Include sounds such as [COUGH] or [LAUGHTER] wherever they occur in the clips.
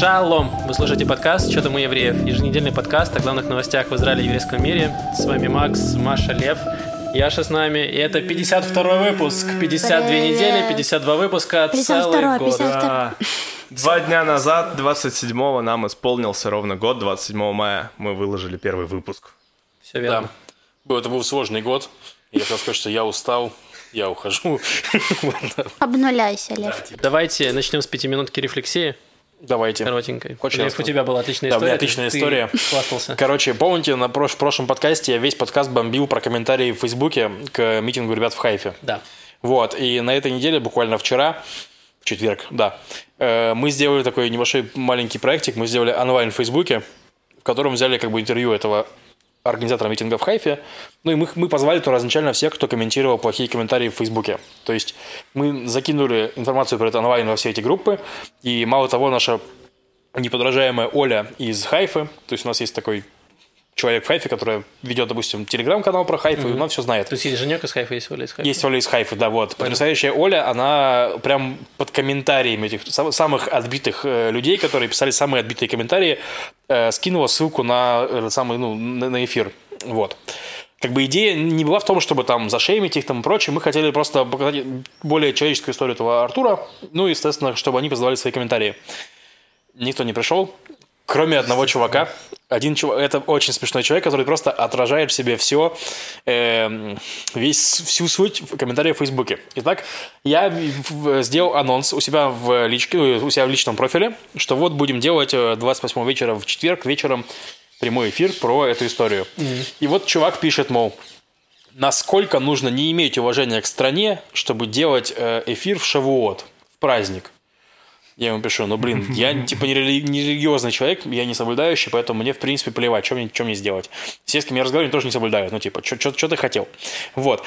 Шалом! Вы слушаете подкаст «Что там у евреев?» Еженедельный подкаст о главных новостях в Израиле и еврейском мире. С вами Макс, Маша, Лев, Яша с нами. И это 52 выпуск. 52 Привет. недели, 52 выпуска, 52, целый год. 52. Да. Два дня назад, 27-го, нам исполнился ровно год. 27 мая мы выложили первый выпуск. Все верно. Был- Это был сложный год. Я хотел сказать, что я устал, я ухожу. [LAUGHS] Обнуляйся, Лев. Давайте начнем с пятиминутки рефлексии, Давайте. коротенькой. Лев, ясно. у тебя была отличная Да, история. меня отличная история. хвастался. Короче, помните, на прош- в прошлом подкасте я весь подкаст бомбил про комментарии в Фейсбуке к митингу ребят в Хайфе. Да. Вот, и на этой неделе, буквально вчера, в четверг, да, э, мы сделали такой небольшой маленький проектик, мы сделали онлайн в Фейсбуке, в котором взяли как бы интервью этого организатора митинга в Хайфе. Ну и мы, мы позвали туда изначально всех, кто комментировал плохие комментарии в Фейсбуке. То есть мы закинули информацию про это онлайн во все эти группы, и мало того, наша неподражаемая Оля из Хайфы, то есть у нас есть такой человек в Хайфе, который ведет, допустим, телеграм-канал про Хайфу, и она все знает. То есть есть Женек из Хайфа, есть Оля из Хайфа. Есть Оля из Хайфы, да, вот. Потрясающая Оля, она прям под комментариями этих сам- самых отбитых э, людей, которые писали самые отбитые комментарии, э, скинула ссылку на этот самый, ну, на, на эфир. Вот. Как бы идея не была в том, чтобы там зашеймить их там и прочее. Мы хотели просто показать более человеческую историю этого Артура. Ну, и, естественно, чтобы они позвали свои комментарии. Никто не пришел, кроме одного чувака. Один чувак, это очень смешной человек, который просто отражает в себе все, весь, всю суть в комментариях в Фейсбуке. Итак, я сделал анонс у себя в личке, ну, у себя в личном профиле, что вот будем делать э, 28 вечера в четверг вечером прямой эфир про эту историю. И вот чувак пишет, мол, насколько нужно не иметь уважения к стране, чтобы делать э, эфир в Шавуот, в праздник. Я ему пишу, ну блин, я [LAUGHS] типа не, рели- не религиозный человек, я не соблюдающий, поэтому мне в принципе плевать, что мне, что мне сделать. Все, с кем я разговариваю, тоже не соблюдают. Ну типа, что ты хотел? Вот.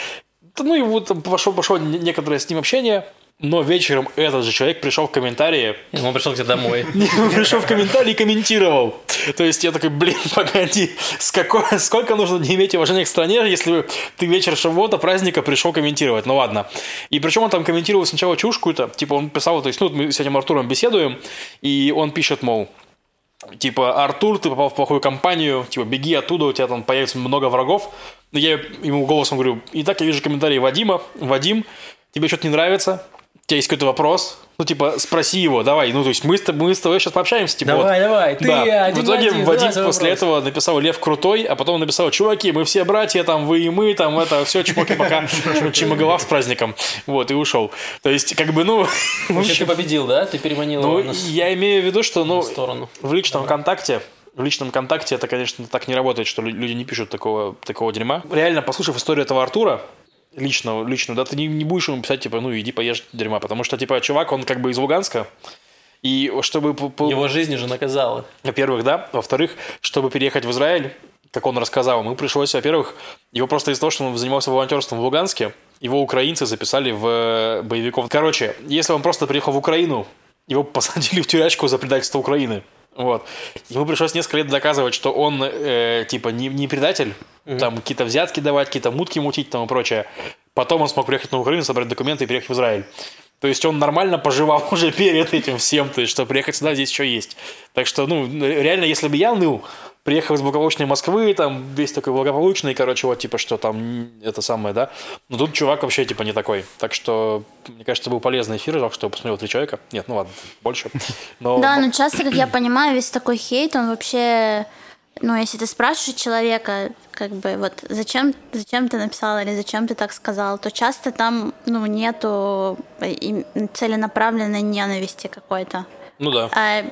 Ну и вот пошло, пошло не- некоторое с ним общение, но вечером этот же человек пришел в комментарии, Он пришел к тебе домой. [LAUGHS] он пришел в комментарии и комментировал. То есть я такой, блин, [LAUGHS] погоди, с какой, сколько нужно не иметь уважения к стране, если ты вечер Шавота, праздника, пришел комментировать. Ну ладно. И причем он там комментировал сначала чушь какую-то, типа он писал, то есть, ну, мы с этим Артуром беседуем, и он пишет, мол, типа, Артур, ты попал в плохую компанию, типа, беги оттуда, у тебя там появится много врагов. Я ему голосом говорю, и так я вижу комментарии Вадима, Вадим, тебе что-то не нравится? У тебя есть какой-то вопрос? Ну, типа, спроси его, давай. Ну, то есть мы с, тобой- мы с тобой сейчас пообщаемся. Типа, Давай, вот. давай, ты Да. один В итоге один, Вадим после вопрос. этого написал Лев крутой, а потом написал, чуваки, мы все братья, там, вы и мы, там, это, все, чмоки-пока, чимоголав с праздником. Вот, и ушел. То есть, как бы, ну... в общем, ты победил, да? Ты переманил ну, я имею в виду, что, ну, в личном контакте в личном контакте это, конечно, так не работает, что лю- люди не пишут такого, такого дерьма. Реально, послушав историю этого Артура, личного, личного, да, ты не, не будешь ему писать, типа, ну, иди поешь дерьма, потому что, типа, чувак, он как бы из Луганска, и чтобы, Его жизнь уже наказала. во-первых, да, во-вторых, чтобы переехать в Израиль, как он рассказал, ему пришлось, во-первых, его просто из-за того, что он занимался волонтерством в Луганске, его украинцы записали в э, боевиков. Короче, если он просто приехал в Украину, его посадили в тюрячку за предательство Украины. Вот. Ему пришлось несколько лет доказывать, что он, э, типа, не, не предатель, там, какие-то взятки давать, какие-то мутки мутить, там и прочее. Потом он смог приехать на Украину, собрать документы и переехать в Израиль. То есть он нормально поживал [LAUGHS] уже перед этим всем, то есть, что приехать сюда здесь еще есть. Так что, ну, реально, если бы я ныл, приехал из благополучной Москвы, там весь такой благополучный, короче, вот типа, что там это самое, да. Но тут чувак вообще типа не такой. Так что, мне кажется, был полезный эфир, жалко, что я посмотрел три человека. Нет, ну ладно, больше. [LAUGHS] Но Да, но часто, как я понимаю, весь такой хейт, он вообще... Ну, если ты спрашиваешь человека, как бы, вот, зачем, зачем ты написал или зачем ты так сказал, то часто там, ну, нету им- целенаправленной ненависти какой-то. ну да. А,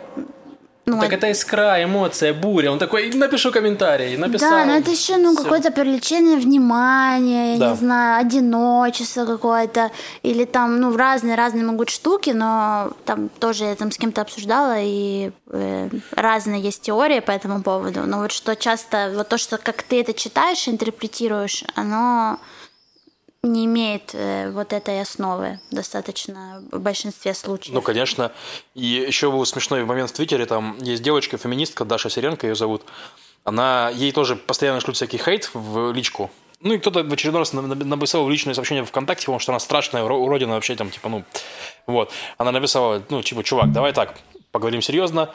ну, Так это искра, эмоция, буря. Он такой, напишу комментарий, написал. Да, но это еще ну, Всё. какое-то привлечение внимания, я Да. не знаю, одиночество какое-то, или там, ну, разные-разные могут штуки, но там тоже я там с кем-то обсуждала, и э, разные есть теории по этому поводу, но вот что часто, вот то, что как ты это читаешь, интерпретируешь, оно не имеет э, вот этой основы достаточно в большинстве случаев. Ну, конечно. И еще был смешной момент в Твиттере. Там есть девочка, феминистка, Даша Сиренко ее зовут. Она, ей тоже постоянно шлют всякий хейт в личку. Ну, и кто-то в очередной раз на- на- написал в личное сообщение ВКонтакте, потому что она страшная уро- уродина вообще там, типа, ну, вот. Она написала, ну, типа, чувак, давай так, поговорим серьезно.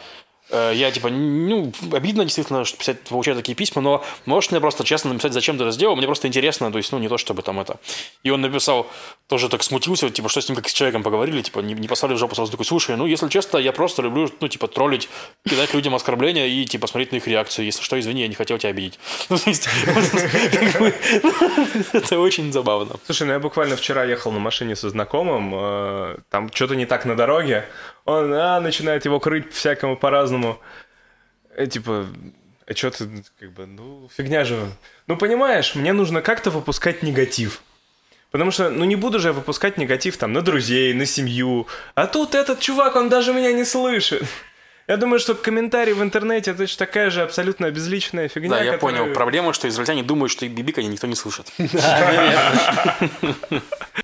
Э, Я, типа, ну, обидно действительно, что писать, получать такие письма, но можешь мне просто честно написать, зачем ты это сделал, мне просто интересно, то есть, ну, не то, чтобы там это... И он написал, тоже так смутился, типа, что с ним как с человеком поговорили, типа, не, не послали в жопу сразу, такой, слушай, ну, если честно, я просто люблю, ну, типа, троллить, кидать людям оскорбления и, типа, смотреть на их реакцию, если что, извини, я не хотел тебя обидеть. [LAUGHS] Ну, то есть, [LAUGHS] [LAUGHS] это очень забавно. Слушай, ну я буквально вчера ехал на машине со знакомым, э, там что-то не так на дороге, он а, начинает его крыть всякому по-разному. Э, типа, а что ты, как бы, ну, фигня же. Ну, понимаешь, мне нужно как-то выпускать негатив. Потому что, ну, не буду же я выпускать негатив там на друзей, на семью. А тут этот чувак, он даже меня не слышит. Я думаю, что комментарий в интернете это же такая же абсолютно безличная фигня. Да, я которая- понял. Проблема, что израильтяне думают, что их бибиканье никто не слышит. [LAUGHS]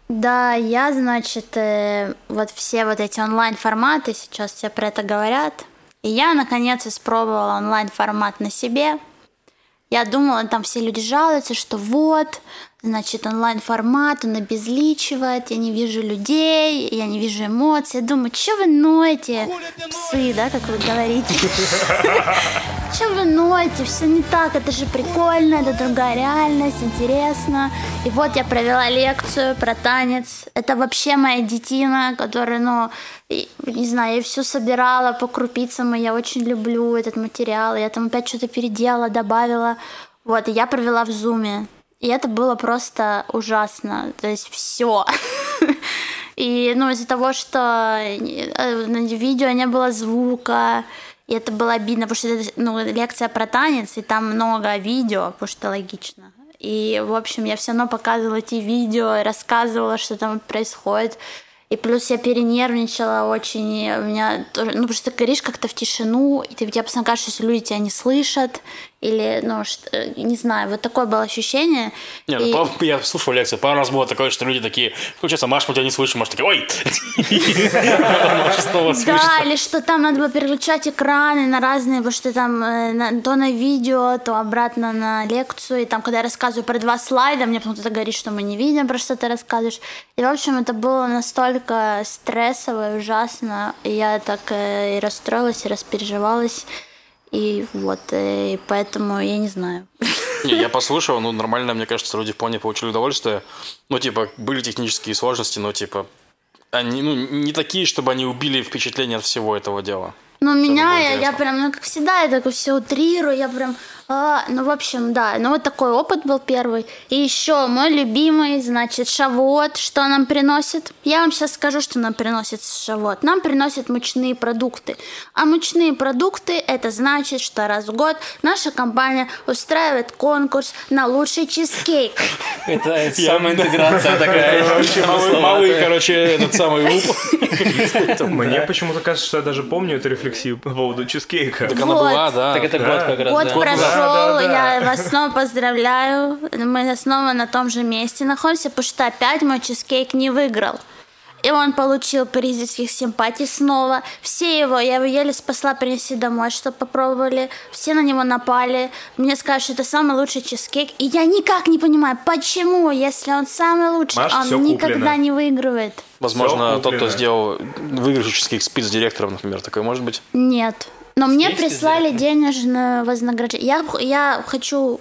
Да, я, значит, э, вот все вот эти онлайн-форматы, сейчас все про это говорят. И я, наконец, испробовала онлайн-формат на себе. Я думала, там все люди жалуются, что вот, значит, онлайн-формат, он обезличивает, я не вижу людей, я не вижу эмоций. Я думаю, что вы ноете, псы, да, как вы говорите? [LAUGHS] Че вы ноете? Все не так, это же прикольно, это другая реальность, интересно. И вот я провела лекцию про танец. Это вообще моя детина, которая, ну, не знаю, я все собирала по крупицам, и я очень люблю этот материал. Я там опять что-то переделала, добавила. Вот, и я провела в зуме. И это было просто ужасно. То есть все. [LAUGHS] И, ну, из-за того, что э, на видео не было звука, и это было обидно, потому что это ну, лекция про танец, и там много видео, потому что логично. И, в общем, я все равно показывала эти видео, рассказывала, что там происходит. И плюс я перенервничала очень, у меня тоже, ну, потому что ты говоришь как-то в тишину, и ты, тебе постоянно кажется, что люди тебя не слышат, или, ну, что, э, не знаю, вот такое было ощущение. Не, ну, И- по- я слушал лекции, пару раз было такое, что люди такие, включается, Маш, мы тебя не слышим, Маш такие, ой! [LAUGHS] Да, или что там надо было переключать экраны на разные, потому что там э, то на видео, то обратно на лекцию. И там, когда я рассказываю про два слайда, мне почему-то говорит, что мы не видим, про что ты рассказываешь. И, в общем, это было настолько стрессово и ужасно. И я так э, и расстроилась, и распереживалась. И вот, э, и поэтому я не знаю. Не, я послушал, ну, нормально, мне кажется, люди вполне получили удовольствие. Ну, типа, были технические сложности, но, типа, они, ну, не такие, чтобы они убили впечатление от всего этого дела. Ну, меня, я, я прям, ну, как всегда, я так все утрирую, я прям, а, ну, в общем, да, ну, вот такой опыт был первый. И еще мой любимый, значит, шавот, что нам приносит? Я вам сейчас скажу, что нам приносит шавот. Нам приносят мучные продукты. А мучные продукты, это значит, что раз в год наша компания устраивает конкурс на лучший чизкейк. Это [LAUGHS] самоинтеграция такая. Малый, короче, этот самый луп. [LAUGHS] Мне почему-то кажется, что я даже помню эту рефлексию по поводу чизкейка. Так она Вот. была, да. Так это год как раз, Год прошел, Да, да, да. я вас снова поздравляю. Мы снова на том же месте находимся, потому что опять мой чизкейк не выиграл. И он получил приз детских симпатий снова. Все его, я его еле спасла принести домой, чтобы попробовали. Все на него напали. Мне скажут, что это самый лучший чизкейк. И я никак не понимаю, почему, если он самый лучший, Маш, он никогда куплено. не выигрывает. Возможно, тот, кто сделал выигрышный спиц с директором, например, такой может быть. Нет. Но мне прислали денежное вознаграждение. Я, я хочу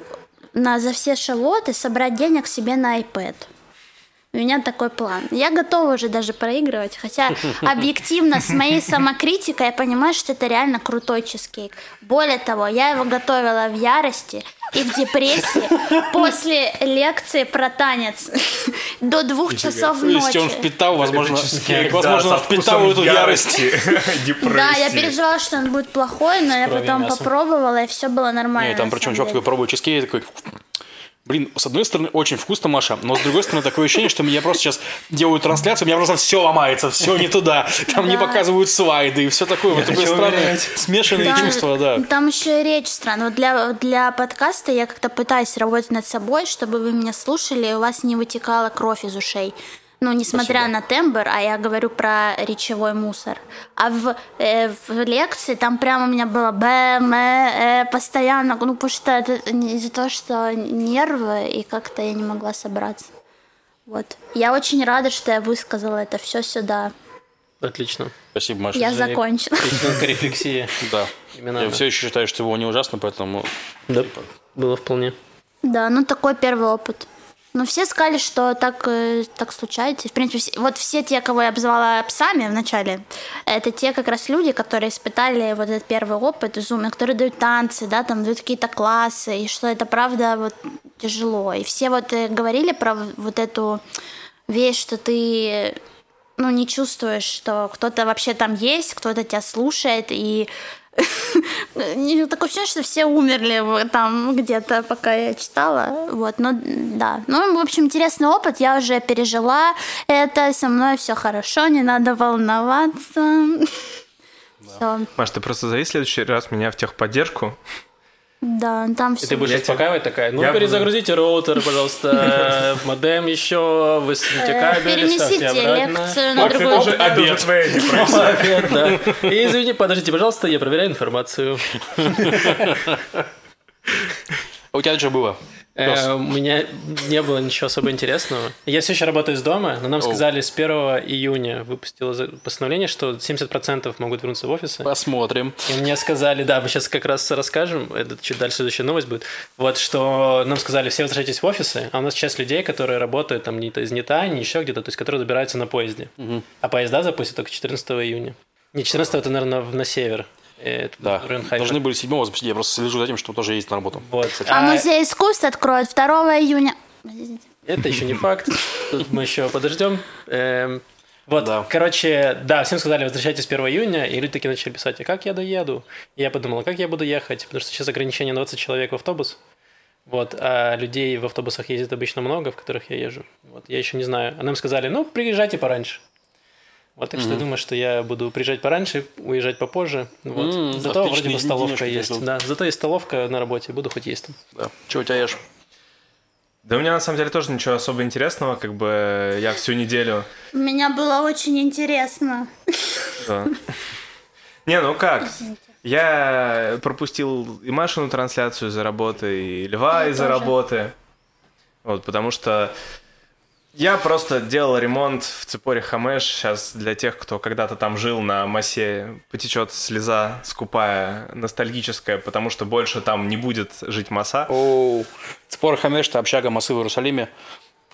на, за все шавоты собрать денег себе на iPad. У меня такой план. Я готова уже даже проигрывать, хотя объективно с моей [LAUGHS] самокритикой я понимаю, что это реально крутой чизкейк. Более того, я его готовила в ярости и в депрессии [LAUGHS] после лекции про танец [LAUGHS] до двух часов То есть он ночи. впитал, возможно, чизкейк, возможно, впитал эту ярость. Да, я переживала, что он будет плохой, но я потом попробовала, и все было нормально. Нет, там причем чувак такой пробует чизкейк, такой... Блин, с одной стороны, очень вкусно, Маша, но с другой стороны, такое ощущение, что я просто сейчас делаю трансляцию, у меня просто все ломается, все не туда. Там не Да. показывают слайды и все такое. Вот такое странное, смешанные Да, чувства, да. Там еще и речь странная. Вот для, для подкаста я как-то пытаюсь работать над собой, чтобы вы меня слушали, и у вас не вытекала кровь из ушей. Ну, несмотря на тембр, а я говорю про речевой мусор. А в, э, в лекции там прямо у меня было б, м, э, постоянно, ну, потому что это из-за того, что нервы, и как-то я не могла собраться. Вот. Я очень рада, что я высказала это все сюда. Отлично. Спасибо, Маша. Я закончила. Минутка рефлексии. Да. Именно Я она. все еще считаю, что его не ужасно, поэтому... Да, было вполне. Да, ну такой первый опыт. Ну, все сказали, что так, э, так случается. В принципе, все- вот все те, кого я обзывала псами в начале, это те как раз люди, которые испытали вот этот первый опыт зума, которые дают танцы, да, там дают какие-то классы, и что это правда вот тяжело. И все вот э, говорили про вот эту вещь, что ты ну, не чувствуешь, что кто-то вообще там есть, кто-то тебя слушает, и [LAUGHS] такое ощущение, что все умерли там где-то, пока я читала. Вот, ну да. Ну, в общем, интересный опыт. Я уже пережила это, со мной все хорошо, не надо волноваться. [LAUGHS] Все, Маш, ты просто зови в следующий раз меня в техподдержку. Да, там И все. ты будешь Я тебя- успокаивать такая, ну, Я буду- перезагрузите роутер, пожалуйста, [LAUGHS] модем еще, высуньте кабель, ставьте Перенесите лекцию на другой. уже. Обед, да. И извини, подождите, пожалуйста, я проверяю информацию. [LAUGHS] У тебя что было? Э, У меня не было ничего особо интересного. Я все еще работаю из дома, но нам сказали с 1 июня выпустило постановление, что 70% могут вернуться в офисы. Посмотрим. И мне сказали, да, мы сейчас как раз расскажем, это чуть дальше следующая новость будет, вот, что нам сказали, все возвращайтесь в офисы, а у нас часть людей, которые работают там не из НИТа, не еще где-то, то есть которые добираются на поезде. А поезда запустят только 14 июня. Не 14 это, наверное, на север. Это Да. Рейнхайвер. Должны были седьмого запустить. Я просто слежу за тем, что тоже ездит на работу. Вот. А музей искусств откроют 2 июня. Это еще не факт. Тут мы еще подождем. Эм, Вот, Да. короче, да, всем сказали, возвращайтесь 1 июня, и люди такие начали писать, а как я доеду? И я подумал, а как я буду ехать? Потому что сейчас ограничение 20 человек в автобус. Вот, а людей в автобусах ездит обычно много, в которых я езжу. Вот, я еще не знаю. А нам сказали, ну, приезжайте пораньше. Вот, так что я думаю, что я буду приезжать пораньше, уезжать попозже. Вот. Зато вроде бы столовка есть. Да, зато есть столовка на работе, буду хоть есть там. Да. Че у тебя ешь? Да у меня на самом деле тоже ничего особо интересного, как бы я всю неделю... У меня было очень интересно. да. Не, ну как? Я пропустил и Машину трансляцию из-за работы, и Льва Я из-за тоже. работы. Вот, потому что я просто делал ремонт в Цепоре Хамеш. Сейчас для тех, кто когда-то там жил на массе, потечет слеза скупая, ностальгическая, потому что больше там не будет жить масса. Оу. Спор Хамеш, это общага массы в Иерусалиме.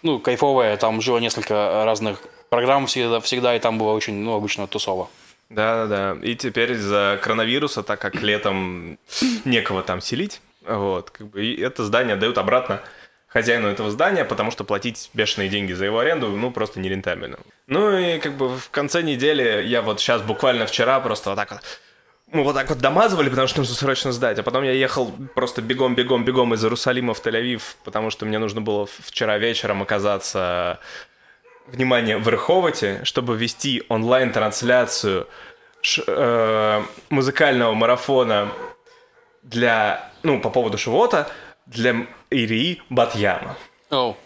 Ну, кайфовая, там жило несколько разных программ всегда, всегда и там было очень, ну, обычно тусово. Да-да-да. И теперь из-за коронавируса, так как летом некого там селить, вот, как бы, и это здание дают обратно хозяину этого здания, потому что платить бешеные деньги за его аренду, ну, просто нерентабельно. Ну и как бы в конце недели я вот сейчас буквально вчера просто вот так вот мы вот так вот домазывали, потому что нужно срочно сдать, а потом я ехал просто бегом-бегом-бегом из Иерусалима в Тель-Авив, потому что мне нужно было вчера вечером оказаться внимание, в Рыховоте, чтобы вести онлайн-трансляцию э, музыкального марафона для, ну, по поводу Шивота, для Ирии Батьяма. Оу.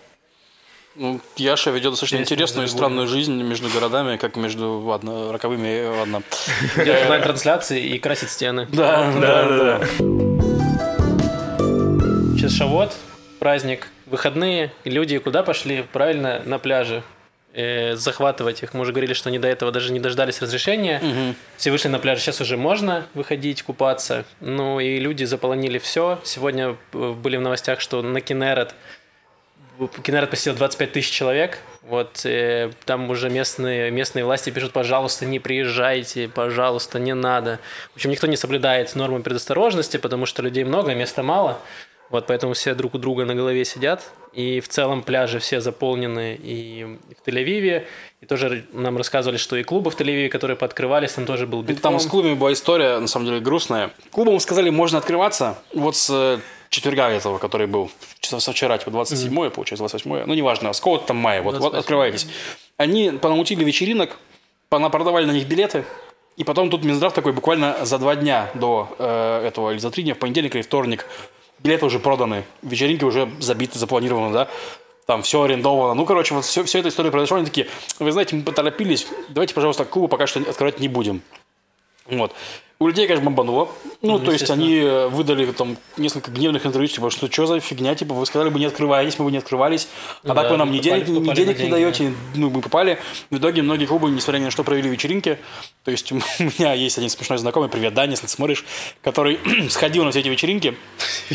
Ну, Яша ведет достаточно Интересно, интересную и да, странную жизнь между городами, как между, ладно, роковыми, ладно. [LAUGHS] Делать онлайн-трансляции и красить стены. Да, да, да. Сейчас Шавот, праздник, выходные, люди куда пошли? Правильно, на пляже. Э, захватывать их. Мы уже говорили, что они до этого даже не дождались разрешения. Все вышли на пляж. Сейчас уже можно выходить, купаться. Ну и люди заполонили все. Сегодня э, были в новостях, что на Кинерет Кинерет посетил 25 тысяч человек. Вот э, там уже местные, местные власти пишут, пожалуйста, не приезжайте, пожалуйста, не надо. В общем, никто не соблюдает нормы предосторожности, потому что людей много, места мало. Вот поэтому все друг у друга на голове сидят. И в целом пляжи все заполнены и в Тель-Авиве. И тоже нам рассказывали, что и клубы в Тель-Авиве, которые пооткрывались, там тоже был битком. Там с клубами была история, на самом деле, грустная. Клубам сказали, можно открываться вот с э, четверга этого, который был, часов со вчера, типа 27 получается, 28 ну, неважно, с какого-то там мая, вот, вот 28. открывайтесь. Они понамутили вечеринок, продавали на них билеты, и потом тут Минздрав такой буквально за два дня до э, этого, или за три дня, в понедельник или вторник, билеты уже проданы, вечеринки уже забиты, запланированы, да, там все арендовано. Ну, короче, вот все, все эта история произошла, они такие, вы знаете, мы поторопились, давайте, пожалуйста, клубы пока что открывать не будем. Вот. У людей, конечно, бомбануло. Ну, Ну, то есть они э, выдали там несколько гневных интервью, типа, что что за фигня, типа, вы сказали бы не открывайтесь, мы бы не открывались, а Ну так да, вы нам ни денег, ни денег не деньги, даете, ну, мы попали. В итоге многие клубы, несмотря ни на что, провели вечеринки. То есть [LAUGHS] у меня есть один смешной знакомый, привет, Даня, если ты смотришь, который [CLEARS THROAT] сходил на все эти вечеринки,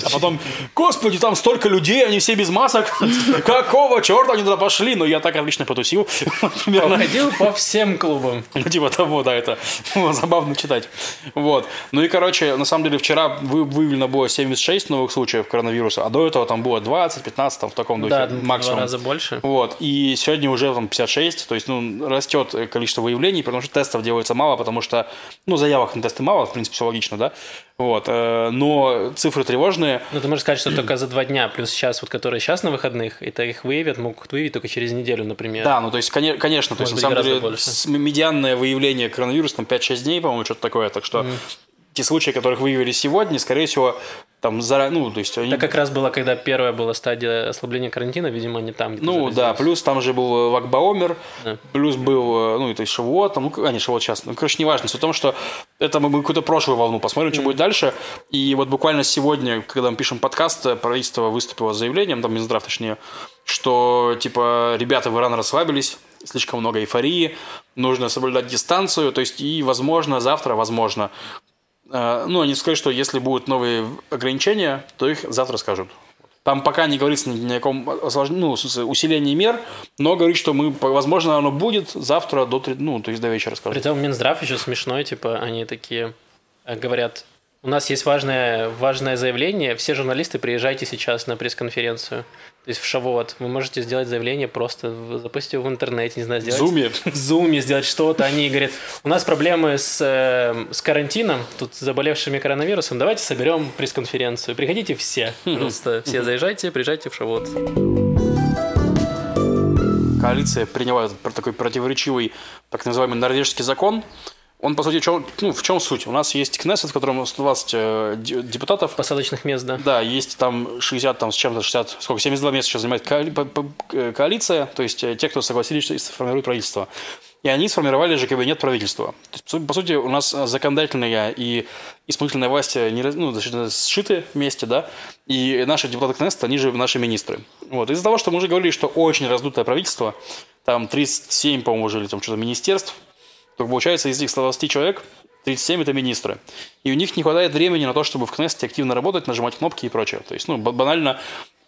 а потом, господи, там столько людей, они все без масок, [LAUGHS] какого черта они туда пошли? Но я так отлично потусил, [LAUGHS] примерно. Ходил по всем клубам. Ну, типа того, да, это было забавно читать. Вот. Ну и, короче, на самом деле, вчера вы, выявлено было 76 новых случаев коронавируса, а до этого там было 20, 15, там в таком духе Да, два максимум. раза больше. Вот. И сегодня уже там 56, то есть, ну, растет количество выявлений, потому что тестов делается мало, потому что, ну, заявок на тесты мало, в принципе, все логично, да? Вот. э, Но цифры тревожные. Ну, ты можешь сказать, что только за два дня, плюс сейчас, вот которые сейчас на выходных, это их выявят, могут выявить только через неделю, например. Да, ну то есть, коне- конечно, то есть Может на самом деле больше. медианное выявление коронавируса там 5-6 дней, по-моему, что-то такое, так что те случаи, которых выявили сегодня, скорее всего, там за, ну то есть они- Это как раз было, когда первая была стадия ослабления карантина, видимо, не там, ну да, плюс там же был Вакбаомер, Да. плюс был, э, ну, то есть Шавуот, там, ну, а, не, Шавуот сейчас, ну, короче, неважно, суть в том, что это мы какую-то прошлую волну посмотрим, что будет дальше, и вот буквально сегодня, когда мы пишем подкаст, э, правительство выступило с заявлением, там, Минздрав точнее, что, типа, ребята в Иран расслабились, слишком много эйфории, нужно соблюдать дистанцию, то есть, и, возможно, завтра, возможно, э, ну, они сказали, что если будут новые ограничения, то их завтра скажут. Там пока не говорится ни о каком ну, усилении мер, но говорит, что мы, возможно, оно будет завтра до, три- ну, то есть до вечера, скажем. Притом Минздрав еще смешной, типа, они такие э, говорят, у нас есть важное, важное заявление, все журналисты приезжайте сейчас на пресс-конференцию. То есть в Шавуот. Вы можете сделать заявление просто, в- запустить его в интернете, не знаю, В сделать... Зуме. в Зуме сделать что-то. Они говорят, у нас проблемы с, э, с карантином, тут с заболевшими коронавирусом, давайте соберем пресс-конференцию. Приходите все, просто все заезжайте, приезжайте в Шавуот. Коалиция приняла такой противоречивый, так называемый норвежский закон. Он, по сути, чё- ну, в чем суть? У нас есть Кнессет, в котором 120 э, де- депутатов, Посадочных мест, да. Да, есть там 60, там с чем-то 60, сколько, 72 места сейчас занимает коали- э, коалиция, то есть э, те, кто согласились, что сформируют правительство. И они сформировали же кабинет правительства. То есть, по су- по сути, у нас законодательная и исполнительная власть не, ну, сшиты вместе, да, и наши депутаты Кнессета, они же наши министры. Вот. Из-за того, что мы уже говорили, что очень раздутое правительство, там 37, по-моему, уже или там что-то министерств, то получается из этих 120 человек 37 это министры. И у них не хватает времени на то, чтобы в Кнессете активно работать, нажимать кнопки и прочее. То есть, ну, ба- банально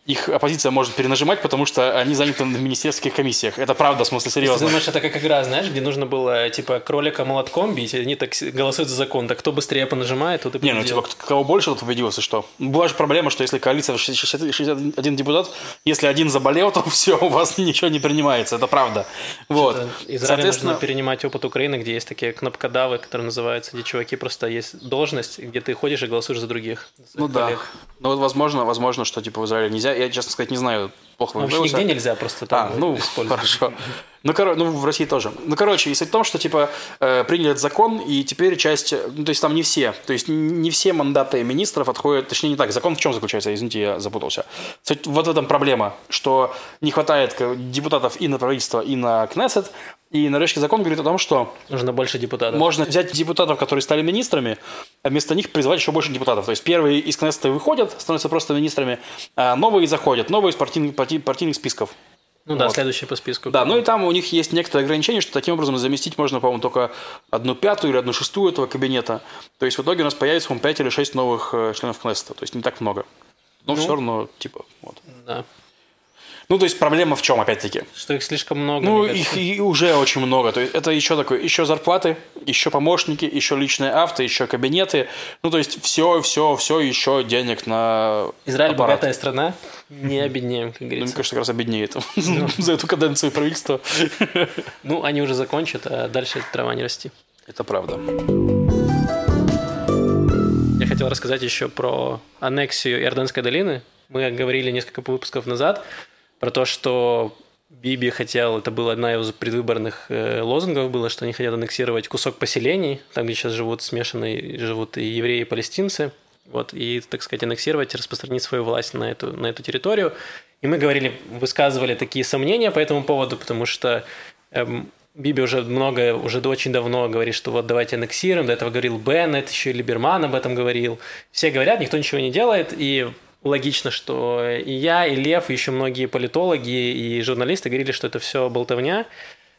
их оппозиция может перенажимать, потому что они заняты в министерских комиссиях. Это правда, в смысле, Ты серьезно. думаешь, это как игра, знаешь, где нужно было, типа, кролика молотком бить, и они так голосуют за закон, так кто быстрее понажимает, тот и Не, ну победил. типа, кого больше, тот победил, если что. Была же проблема, что если коалиция в 60 61 депутат, если один заболел, то [LAUGHS] все, у вас ничего не принимается. Это правда. Вот. Это Израилю Соответственно, нужно перенимать опыт Украины, где есть такие кнопкодавы, которые называются, где чуваки просто есть должность, где ты ходишь и голосуешь за других. за ну да. коллег. Ну вот возможно, возможно, что типа в Израиле нельзя. Я, честно сказать, не знаю. Плохо Ну, нигде нельзя просто А, там ну, [LAUGHS] использовать. хорошо. Ну, коро... ну, в России тоже. Ну, короче, и суть в том, что, типа, э, приняли этот закон, и теперь часть, ну, то есть там не все, то есть не все мандаты министров отходят, точнее, не так. Закон в чем заключается? Извините, я запутался. Суть вот в этом проблема, что не хватает депутатов и на правительство, и на Кнессет, и норвежский закон говорит о том, что Нужно больше депутатов. можно взять депутатов, которые стали министрами, а вместо них призвать еще больше депутатов. То есть первые из Кнессета выходят, становятся просто министрами, а новые заходят, новые из партийных, парти- партийных списков. Ну да, Вот. следующий по списку. Да, ну и там у них есть некоторые ограничения, что таким образом заместить можно, по-моему, только одну пятую или одну шестую этого кабинета. То есть в итоге у нас появится, по-моему, 5 или 6 новых э, членов Кнессета. То есть не так много. Но Ну. все равно, типа, вот. Да. Ну, то есть проблема в чем, опять-таки? Что их слишком много. Ну, их и уже очень много. То есть это еще такое, еще зарплаты, еще помощники, еще личные авто, еще кабинеты. Ну, то есть все, все, все еще денег на Израиль аппарат. богатая страна, не обеднеем, как Ну, мне говорится. кажется, как раз обеднеет [LAUGHS] за эту каденцию правительства. [LAUGHS] Ну, они уже закончат, а дальше трава не расти. Это правда. Я хотел рассказать еще про аннексию Иорданской долины. Мы говорили несколько выпусков назад про то, что Биби хотел, это была одна из предвыборных э, лозунгов было, что они хотят аннексировать кусок поселений, там, где сейчас живут смешанные, живут и евреи, и палестинцы, вот, и, так сказать, аннексировать, распространить свою власть на эту, на эту территорию. И мы говорили, высказывали такие сомнения по этому поводу, потому что эм, Биби уже много, уже очень давно говорит, что вот давайте аннексируем. До этого говорил Беннет, еще и Либерман об этом говорил. Все говорят, никто ничего не делает, и логично, что и я, и Лев, и еще многие политологи и журналисты говорили, что это все болтовня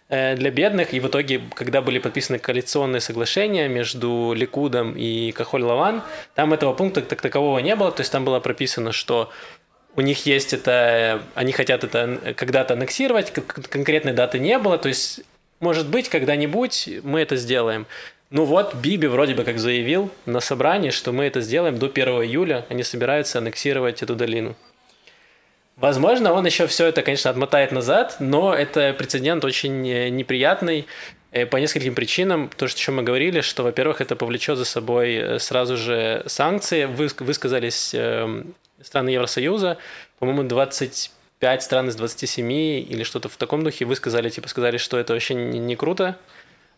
э, для бедных. И в итоге, когда были подписаны коалиционные соглашения между Ликудом и Кахоль-Лаван, там этого пункта так такового не было. То есть там было прописано, что у них есть это, они хотят это когда-то аннексировать, конкретной даты не было, то есть, может быть, когда-нибудь мы это сделаем. Ну вот, Биби вроде бы как заявил на собрании, что мы это сделаем до 1 июля, они собираются аннексировать эту долину. Возможно, он еще все это, конечно, отмотает назад, но это прецедент очень э, неприятный э, по нескольким причинам. То, что мы говорили, что, во-первых, это повлечет за собой э, сразу же санкции. Вы высказались эм, страны Евросоюза, по-моему, 25 стран из 27 или что-то в таком духе высказали, типа сказали, что это вообще не круто,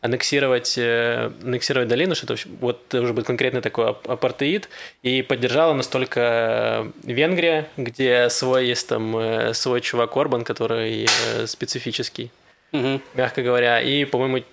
аннексировать, э, аннексировать долину, что это вот уже будет конкретный такой апартеид, и поддержала настолько Венгрия, где свой есть там э, свой чувак Орбан, который э, специфический, угу. мягко говоря, и, по-моему,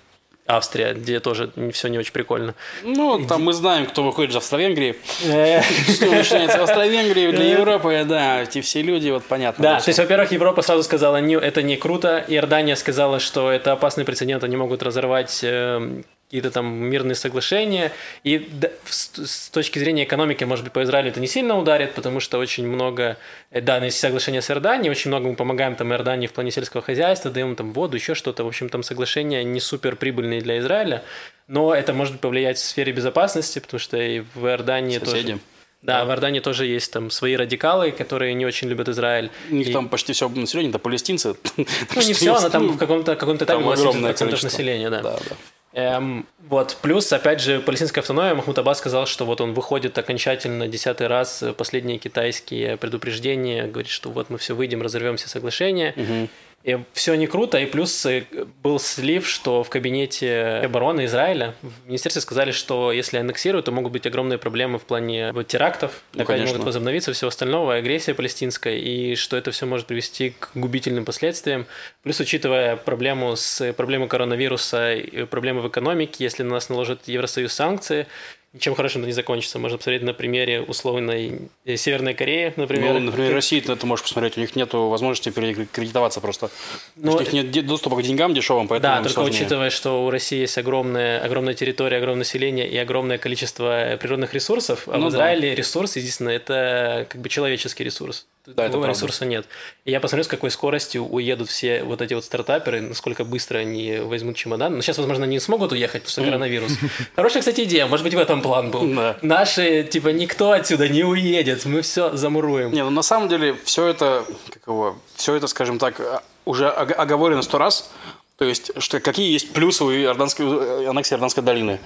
Австрия, где тоже все не очень прикольно. Ну, там мы знаем, кто выходит из Австро-Венгрии. Э. Что начинается в Австро-Венгрии для э. Европы, да, эти все люди, вот понятно. Да, то есть, во-первых, Европа сразу сказала, это не круто, Иордания сказала, что это опасный прецедент, они могут разорвать эм, какие-то там мирные соглашения. И с точки зрения экономики, может быть, по Израилю это не сильно ударит, потому что очень много, э, да, есть соглашения с Иорданией, очень много мы помогаем там Иордании в плане сельского хозяйства, даем там воду, еще что-то. В общем, там соглашения не супер прибыльные для Израиля, но это может повлиять в сфере безопасности, потому что и в Иордании Соседи. тоже... Да, в Иордании тоже есть там свои радикалы, которые не очень любят Израиль. У них и... там почти все население, это палестинцы. Ну, не [LAUGHS] все, но там в каком-то каком-то этапе было 70% населения, да. Да, да. Эм, вот, плюс, опять же, палестинская автономия, Махмуд Аббас сказал, что вот он выходит окончательно десятый раз, э, последние китайские предупреждения, говорит, что вот мы все выйдем, разорвем все соглашения. Угу. И все не круто, и плюс э, был слив, что в кабинете обороны Израиля в министерстве сказали, что если аннексируют, то могут быть огромные проблемы в плане терактов, ну, опять конечно. могут возобновиться, всего остального, агрессия палестинская, и что это все может привести к губительным последствиям. Плюс, учитывая проблему с проблемой коронавируса, проблемы в экономике, если на нас наложат Евросоюз санкции, ничем хорошим это не закончится. Можно посмотреть на примере условной э, Северной Кореи, например. Ну, например, России ты, ты можешь посмотреть, у них нет возможности перекредитоваться просто. Ну, у них нет доступа к деньгам дешевым, поэтому Да, только сложнее. учитывая, что у России есть огромная, огромная территория, огромное население и огромное количество природных ресурсов, а ну, в Израиле да. ресурс, единственное, это как бы человеческий ресурс да, другого ресурса нет. И я посмотрю, с какой скоростью уедут все вот эти вот стартаперы, насколько быстро они возьмут чемодан. Но сейчас, возможно, они не смогут уехать, потому что коронавирус. [LAUGHS] Хорошая, кстати, идея. Может быть, в этом план был. Да. Наши, типа, никто отсюда не уедет. Мы все замуруем. Не, ну на самом деле все это, как его, все это, скажем так, уже оговорено сто раз. То есть, что какие есть плюсы у иорданской, аннексии Иорданской долины.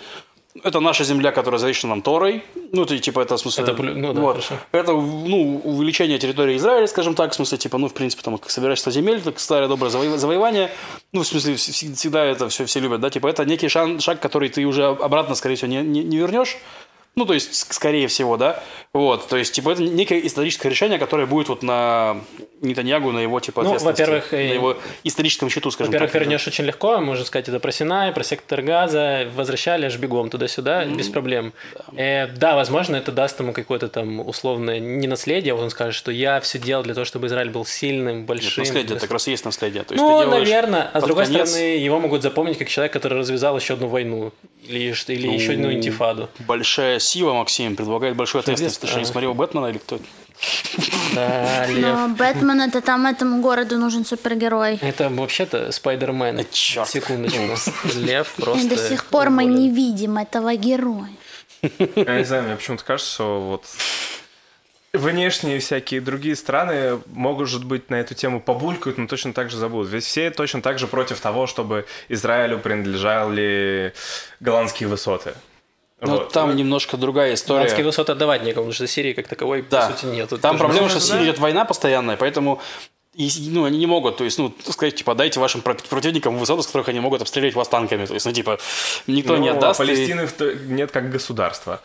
Это наша земля, которая завещена нам Торой. Ну, это типа это в смысле. Это, ну, да, вот. хорошо. это ну, увеличение территории Израиля, скажем так, в смысле, типа, ну, в принципе, там, собирательство земель, так старое доброе заво- завоевание. Ну, в смысле, всегда это все, все любят, да, типа, это некий шаг, шаг, который ты уже обратно, скорее всего, не, не, не вернешь. Ну, то есть, скорее всего, да. Вот, то есть, типа, это некое историческое решение, которое будет вот на Нетаньягу, на его, типа, ну, во-первых, на его историческом счету, скажем во-первых, так. Во-первых, вернешь очень легко, можно сказать, это про Синай, про сектор газа, возвращали аж бегом туда-сюда, mm-hmm. без проблем. Да. Э, да, возможно, это даст ему какое-то там условное не наследие, вот он скажет, что я все делал для того, чтобы Израиль был сильным, большим. Нет, наследие, это как раз и есть наследие. То есть, ну, наверное, а с другой конец... стороны, его могут запомнить как человек, который развязал еще одну войну или, или ну, еще одну интифаду. Большая сила, Максим, предлагает большую ответственность. Ты что, не смотрел Бэтмена или кто? Да, Но Бэтмен это там этому городу нужен супергерой. Это вообще-то Спайдермен. Черт. Секундочку. Лев просто... И до сих пор мы не видим этого героя. Я не знаю, мне почему-то кажется, что вот внешние всякие другие страны, может быть, на эту тему побулькают, но точно так же забудут. Ведь все точно так же против того, чтобы Израилю принадлежали голландские высоты. Ну, вот. там немножко другая история. Голландские высоты отдавать некому, потому что Сирии как таковой, да. по сути, нет. Там проблема, что в Сирии идет война постоянная, поэтому и, ну, они не могут, то есть, ну, сказать, типа, дайте вашим противникам высоту, с которых они могут обстрелять вас танками. То есть, ну, типа, никто ну, не отдаст. Палестины и... нет как государства.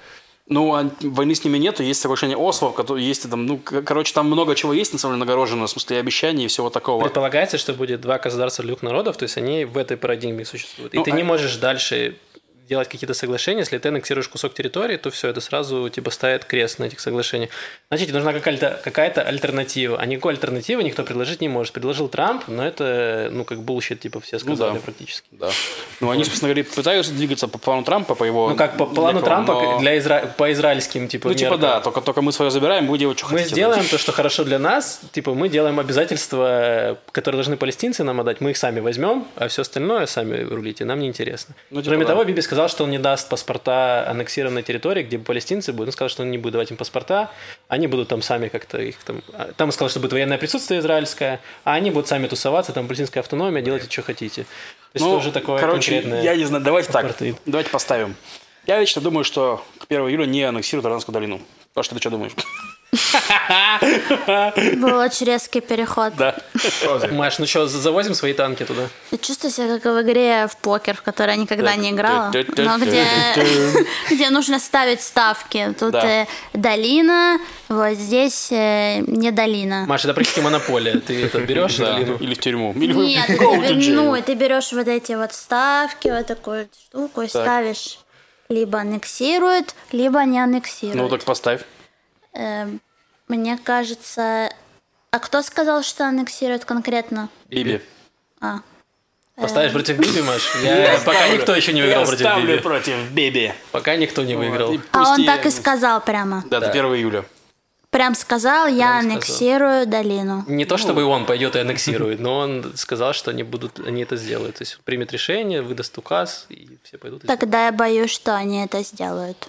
Ну, а войны с ними нету, есть соглашение Осло, которое есть там, ну, короче, там много чего есть, на самом деле, нагорожено, в смысле, и обещаний и всего такого. Предполагается, что будет два государства двух народов, то есть они в этой парадигме существуют. И Ну, ты а- не можешь дальше делать какие-то соглашения, если ты аннексируешь кусок территории, то все, это сразу типа ставит крест на этих соглашениях. Значит, нужна какая-то, какая-то альтернатива. А никакой альтернативы никто предложить не может. Предложил Трамп, но это, ну, как bullshit, типа, все сказали да. практически. Да. Ну, они, собственно говоря, пытаются двигаться по плану Трампа, по его... Ну, как по плану векам, Трампа но- для изра... по израильским, типа, Ну, типа, меркам. да, только, только мы свое забираем, вы делать, что Мы хотите. сделаем то, что хорошо для нас, типа мы делаем обязательства, которые должны палестинцы нам отдать, мы их сами возьмем, а все остальное сами рулите, нам не интересно. Ну, типа Кроме да. того, Биби сказал, что он не даст паспорта аннексированной территории, где палестинцы будут. Он сказал, что он не будет давать им паспорта, они будут там сами как-то их там... а, Там сказал, что будет военное присутствие израильское, а они будут сами тусоваться, там палестинская автономия, делайте, что хотите. То есть Ну, это уже такое короче, конкретное... я не знаю, давайте так, апартеид. давайте поставим. Я лично думаю, что к 1 июля не аннексируют Иорданскую долину. А что ты что думаешь? [LAUGHS] Был очень резкий переход. Да. Маш, ну что, завозим свои танки туда? Я чувствую себя как в игре в покер, в которой я никогда не играла, но где, [LAUGHS] где нужно ставить ставки. Тут Да. э, долина, вот здесь э, не долина. Маша, это практически монополия. Ты [LAUGHS] это берешь Да, долину? Или в тюрьму. Нет, ну, ты берешь вот эти вот ставки, вот такую штуку и ставишь. Либо аннексируют, либо не аннексируют. Ну, так поставь. Эм, мне кажется... А кто сказал, что аннексируют конкретно? Биби. А, Поставишь против Биби, Маш? [LAUGHS] Я, пока никто еще не выиграл Я против Биби. против Биби. Пока никто не выиграл. А он так и сказал прямо. Да, до 1 июля. Прям сказал, я сказал. аннексирую долину. Не то Ну. чтобы он пойдет и аннексирует, но он сказал, что они будут, они это сделают. То есть примет решение, выдаст указ, и все пойдут. и Тогда я боюсь, что они это сделают.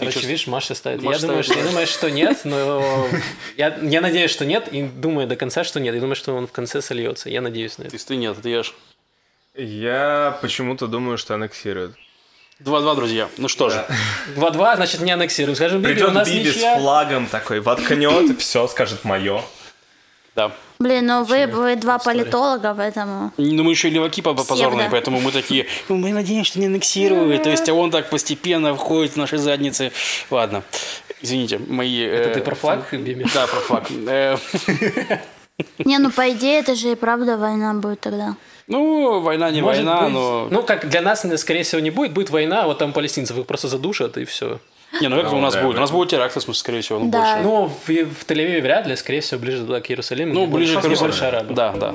Короче, чувств- видишь, Маша ставит. Маша я думаю, ставит, что, я думаю, что нет, но я, я надеюсь, что нет, и думаю до конца, что нет. Я думаю, что он в конце сольется. Я надеюсь на То это. есть ты нет, это я ж. Я почему-то думаю, что аннексируют. 2-2, друзья. Ну что же. 2-2, значит, не аннексируем. Скажем, Биби, у Придет нас Биби с ничья. флагом такой, воткнет, все, скажет мое. Да. Блин, ну вы, вы два политолога, поэтому... Ну, мы еще и леваки по- позорные, поэтому мы такие, ну, мы надеемся, что не аннексируют. То есть, а он так постепенно входит в наши задницы. Ладно. Извините, мои... Это э, ты про флаг? Да, про флаг. Э, [LAUGHS] Не, ну по идее это же и правда война будет тогда. Ну, война не Может война, быть. но... Ну, как для нас, скорее всего, не будет. Будет война, а вот там палестинцев их просто задушат, и все. Не, ну как Ну, у нас да, будет? У нас будет теракт, в смысле, скорее всего, ну, Да. больше. Ну, в, в Тель-Авиве вряд ли, скорее всего, ближе туда, к Иерусалиму. Ну, ближе к Иерусалиму. больше арабов. Да, да.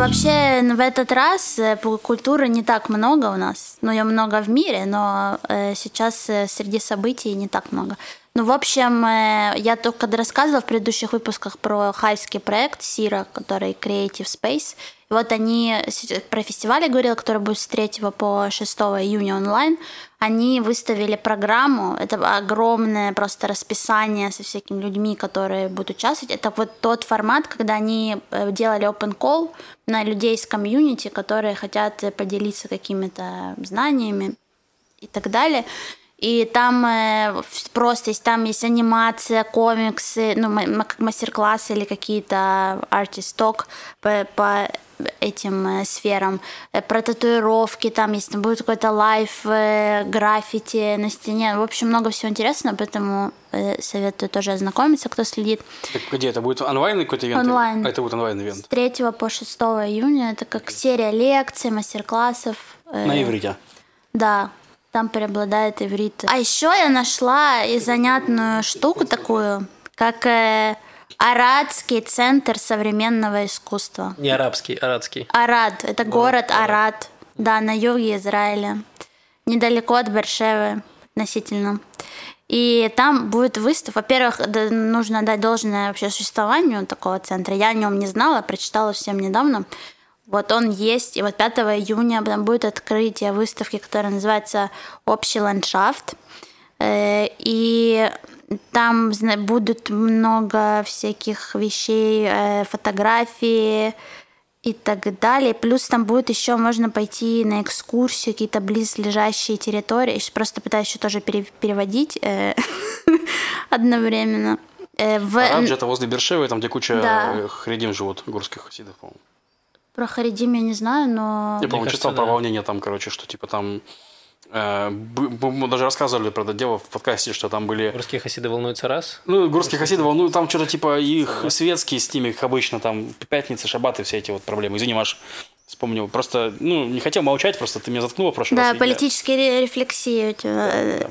Вообще в этот раз э, культуры не так много у нас. Ну, ее много в мире, но э, сейчас э, среди событий не так много. Ну, в общем, э, я только рассказывала в предыдущих выпусках про хайский проект Сира, который Creative Space. И вот они про фестиваль я говорила, который будет с 3 по 6 июня онлайн. Они выставили программу, это огромное просто расписание со всякими людьми, которые будут участвовать. Это вот тот формат, когда они э, делали open call на людей из комьюнити, которые хотят поделиться какими-то знаниями и так далее. И там э, в- просто есть, там есть анимация, комиксы, ну, как мастер-классы или какие-то артисток по, по этим э, сферам. Э, Про татуировки там есть, там будет какой-то лайф, э, граффити на стене. В общем, много всего интересного, поэтому э, советую тоже ознакомиться, кто следит. Так, где это будет? Онлайн какой-то ивент? Онлайн. Это будет онлайн-ивент. С 3 по 6 июня это как серия лекций, мастер-классов. э, На иврите. Да, там преобладает иврит. А еще я нашла и занятную штуку такую, как э, Арадский центр современного искусства. Не арабский, арадский. Арад, это город Арад, да, на юге Израиля, недалеко от Бершевы относительно. И там будет выставка. Во-первых, нужно дать должное вообще существованию такого центра. Я о нем не знала, прочитала всем недавно. Вот он есть, и вот 5 июня там будет открытие выставки, которая называется «Общий ландшафт». Э, И там будут много всяких вещей, э, фотографии и так далее. Плюс там будет еще можно пойти на экскурсию, какие-то близлежащие территории. Я просто пытаюсь еще тоже пере- переводить э, [LAUGHS] одновременно. В- Арадж это возле Бершевы, там, где куча Да. хредим живут, горских хасидов, по-моему. Про Харидим я не знаю, но... Я, по-моему, читал про да. волнение там, короче, что типа там Э, Мы даже рассказывали про это дело в подкасте, что там были... Русские хасиды волнуются раз. Ну, горские хасиды, ну, там что-то типа их светские с ними, как обычно, там, пятница, шабаты, все эти вот проблемы. Извини, Маш, вспомнил. Просто, ну, не хотел молчать, просто ты меня заткнула в прошлый раз. Да, и я- политические ре- рефлексии у тебя.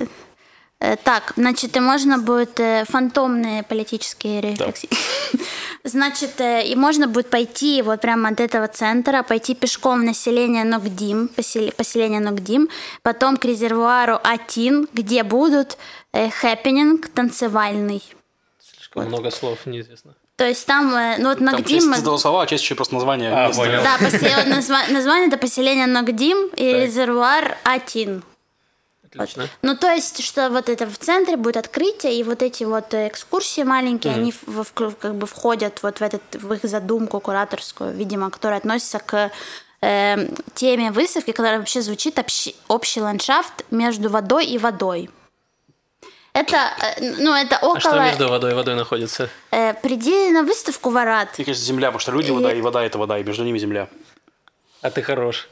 Э, Так, значит, и можно будет э, фантомные политические рефлексии. [LAUGHS] Значит, э, и можно будет пойти вот прямо от этого центра, пойти пешком в население Нокдим, посел- поселение Нокдим, потом к резервуару Атин, где будут хэппенинг танцевальный. Слишком много слов, неизвестно. То есть там, ну вот Там Нокдим... часть этого слова, а часть еще просто название А, понял. Да, назва- название это поселение Ногдим и резервуар Атин. Отлично. Ну, то есть, что вот это в центре будет открытие, и вот эти вот э, экскурсии маленькие, они в- в- как бы входят вот в, этот, в их задумку кураторскую, видимо, которая относится к э, теме выставки, которая вообще звучит общий, общий ландшафт между водой и водой. Это, э, ну, это около... А что между водой и водой находится? э, приди на выставку Варат. Мне кажется, земля, потому что люди вода, и вода это вода, и между ними земля. А ты хорош.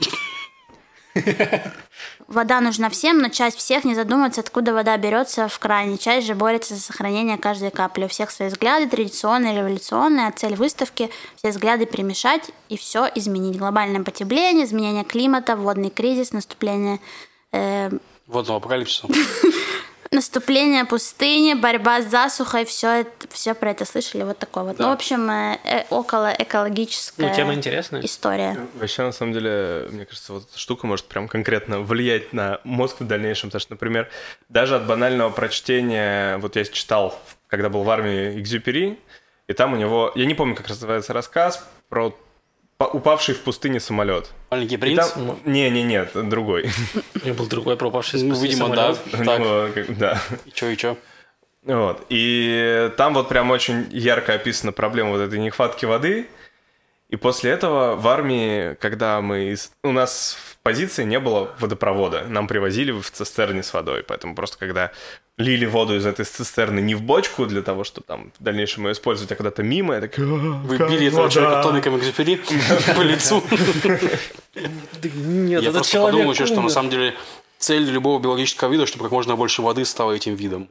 [LAUGHS] Вода нужна всем, но часть всех не задумывается, откуда вода берется в кране. Часть же борется за сохранение каждой капли. У всех свои взгляды, традиционные, революционные. А цель выставки – все взгляды перемешать и все изменить. Глобальное потепление, изменение климата, водный кризис, наступление э, Водного апокалипсиса. [LAUGHS] наступление пустыни, борьба с засухой, все, это, все про это слышали, вот такое вот. Ну, в общем, э, э, около экологическая Ну, тема интересная. история. Вообще, на самом деле, мне кажется, вот эта штука может прям конкретно влиять на мозг в дальнейшем. Потому что, например, даже от банального прочтения, вот я читал, когда был в армии Экзюпери, и там у него, я не помню, как называется рассказ, про упавший в пустыне самолет. Маленький принц. там- Не, не, нет, другой. У меня был другой пропавший Ну, спустя видимо, да. самолет. У Так, него как- Да. и чё, и чё? Вот. И там вот прям очень ярко описана проблема вот этой нехватки воды. И после этого в армии, когда мы... из- У нас в позиции не было водопровода. Нам привозили в цистерне с водой. Поэтому просто когда лили воду из этой цистерны не в бочку для того, чтобы там в дальнейшем ее использовать, а куда-то мимо, я так... Вы били этого человека томиком экзюпери [LAUGHS] по лицу. Нет, Я просто подумал еще, что на самом деле цель любого биологического вида, чтобы как можно больше воды стало этим видом.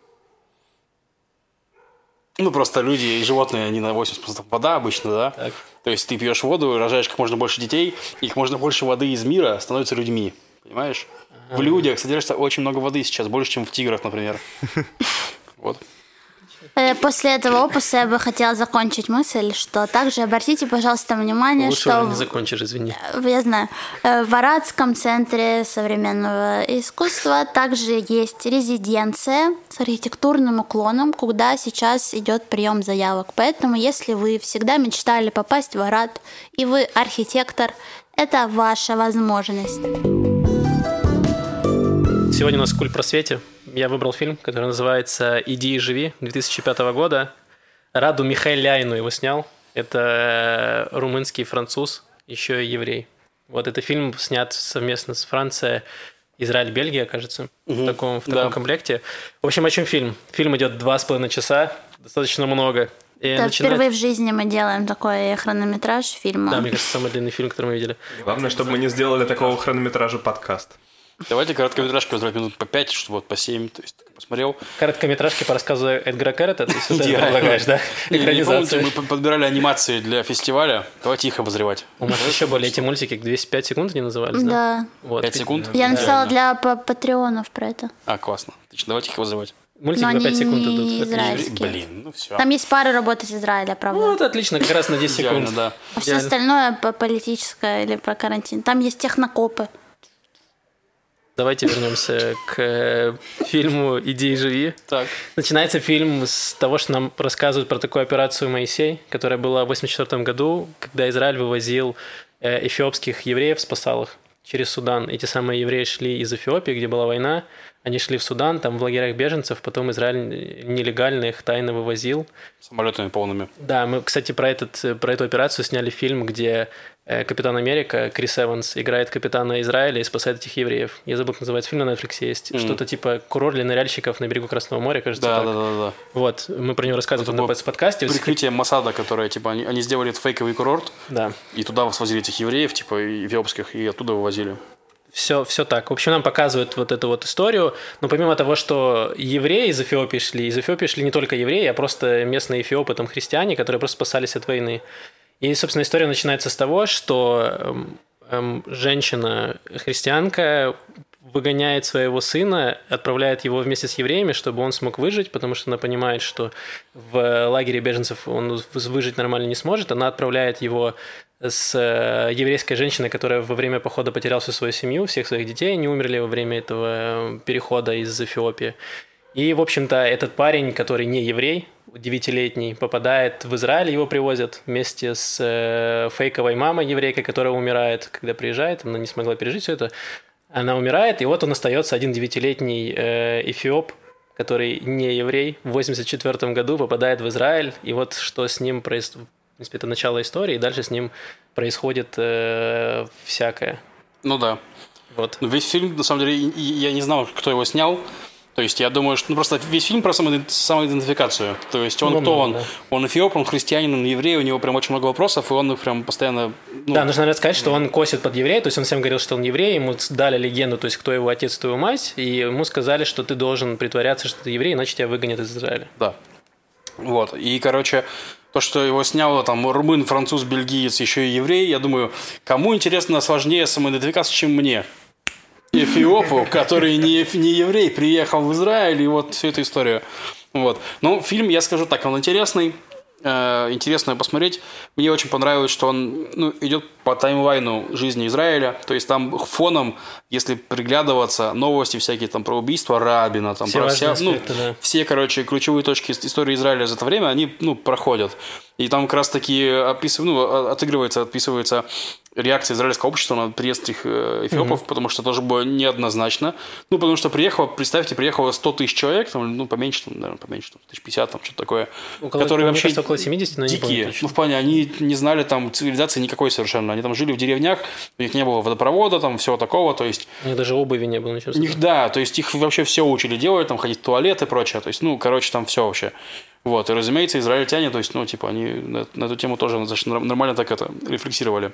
Ну, просто люди и животные, они на 80% вода обычно, да? Так. То есть ты пьешь воду, рожаешь как можно больше детей, и как можно больше воды из мира становятся людьми. Понимаешь? В людях содержится очень много воды сейчас, больше, чем в тиграх, например. [LAUGHS] Вот. Э, После этого опуса я бы хотела закончить мысль, что также обратите, пожалуйста, внимание, Лучше что уже не в- закончишь, извини. я знаю, э, в Арадском центре современного искусства также есть резиденция с архитектурным уклоном, куда сейчас идет прием заявок. Поэтому, если вы всегда мечтали попасть в Арад, и вы архитектор, это ваша возможность. Сегодня у нас куль просвете. Я выбрал фильм, который называется «Иди и живи» 2005 года. Раду Михайляйну его снял. Это э, румынский француз, еще и еврей. Вот это фильм снят совместно с Францией, Израиль, Бельгия, кажется, в таком, в таком Да. комплекте. В общем, о чем фильм? Фильм идет два с половиной часа, достаточно много. И Это начинает- впервые в жизни мы делаем такой хронометраж фильма. Да, мне кажется, самый длинный фильм, который мы видели. Главное, чтобы мы не сделали такого хронометража подкаст. Давайте короткометражки вот минут по 5, что вот по 7, то есть посмотрел. Короткометражки по рассказу Эдгара Керрета, ты предлагаешь, да? Не, не Экранизацию. мы подбирали анимации для фестиваля. Давайте их обозревать. У нас еще были эти мультики, 205 секунд они назывались, да? Да. Вот. 5 секунд? Я написала для па- патреонов про это. А, классно. Отлично, давайте их обозревать. Мультики Но на 5 они секунд не идут. Израильские. Блин, ну все. Там есть пара работ из Израиля, правда. Ну, это отлично, как раз на 10 Идеально, секунд. да. а все остальное по политическое или про карантин. Там есть технокопы. Давайте вернемся к э, фильму «Иди и живи». Так. Начинается фильм с того, что нам рассказывают про такую операцию «Моисей», которая была в 1984 году, когда Израиль вывозил э, эфиопских евреев, спасал их через Судан. Эти самые евреи шли из Эфиопии, где была война, они шли в Судан, там в лагерях беженцев, потом Израиль нелегально их тайно вывозил. Самолетами полными. Да, мы, кстати, про, этот, э, про эту операцию сняли фильм, где Капитан Америка, Крис Эванс, играет капитана Израиля и спасает этих евреев. Я забыл, как называется фильм, на Netflix есть. Мгм. Что-то типа «Курорт для ныряльщиков на берегу Красного моря», кажется, Да, так. да, да, да. Вот, мы про него рассказывали на подкасте. Прикрытие Масада, которое, типа, они, они сделали фейковый курорт, Да. и туда свозили этих евреев, типа, и эфиопских, и оттуда вывозили. все, все так. В общем, нам показывают вот эту вот историю. Но помимо того, что евреи из Эфиопии шли, из Эфиопии шли не только евреи, а просто местные эфиопы, там христиане, которые просто спасались от войны. И, собственно, история начинается с того, что эм, эм, женщина-христианка выгоняет своего сына, отправляет его вместе с евреями, чтобы он смог выжить, потому что она понимает, что в лагере беженцев он выжить нормально не сможет. Она отправляет его с э, еврейской женщиной, которая во время похода потеряла всю свою семью, всех своих детей, они умерли во время этого э, перехода из Эфиопии. И, в общем-то, этот парень, который не еврей, девятилетний, попадает в Израиль, его привозят вместе с э, фейковой мамой еврейкой, которая умирает, когда приезжает, она не смогла пережить все это. Она умирает, и вот он остается один девятилетний э, эфиоп, который не еврей, в 84 году попадает в Израиль, и вот что с ним происходит, в принципе, это начало истории, и дальше с ним происходит э, всякое. Ну да. Вот. Весь фильм, на самом деле, я не знал, кто его снял. То есть я думаю, что ну, просто весь фильм про самоидентификацию. То есть он ну, кто он? Да. Он эфиоп, он христианин, он еврей, у него прям очень много вопросов, и он прям постоянно... Ну... Да, нужно сказать, что он косит под еврея, то есть он всем говорил, что он еврей, ему дали легенду, то есть кто его отец, кто его мать, и ему сказали, что ты должен притворяться, что ты еврей, иначе тебя выгонят из Израиля. Да. Вот. И, короче, то, что его снял там румын, француз, бельгиец, еще и еврей, я думаю, кому интересно сложнее самоидентификация, чем мне? Эфиопу, который не, не еврей, приехал в Израиль, и вот всю эту историю. Вот. Ну, фильм, я скажу так, он интересный, э, интересно посмотреть. Мне очень понравилось, что он ну, идет по таймлайну жизни Израиля. То есть там фоном, если приглядываться, новости всякие там про убийство Рабина, там все про вся, ну, аспекты, ну, да. все, короче, ключевые точки истории Израиля за это время, они ну, проходят. И там как раз таки описыв... ну, отыгрывается, отписывается реакция израильского общества на приезд этих э, эфиопов, mm-hmm. потому что тоже было неоднозначно. Ну, потому что приехало, представьте, приехало 100 тысяч человек, там, ну, поменьше, там, наверное, поменьше, там, 1050, там, что-то такое. Около, которые вообще кажется, около 70, но дикие. Не помню, ну, в плане, они не знали там цивилизации никакой совершенно. Они там жили в деревнях, у них не было водопровода, там, всего такого, то есть... У них даже обуви не было, ничего у них, Да, то есть их вообще все учили делать, там, ходить в туалет и прочее. То есть, ну, короче, там все вообще. Вот, и, разумеется, израильтяне, то есть, ну, типа, они на, на эту тему тоже нормально так это рефлексировали.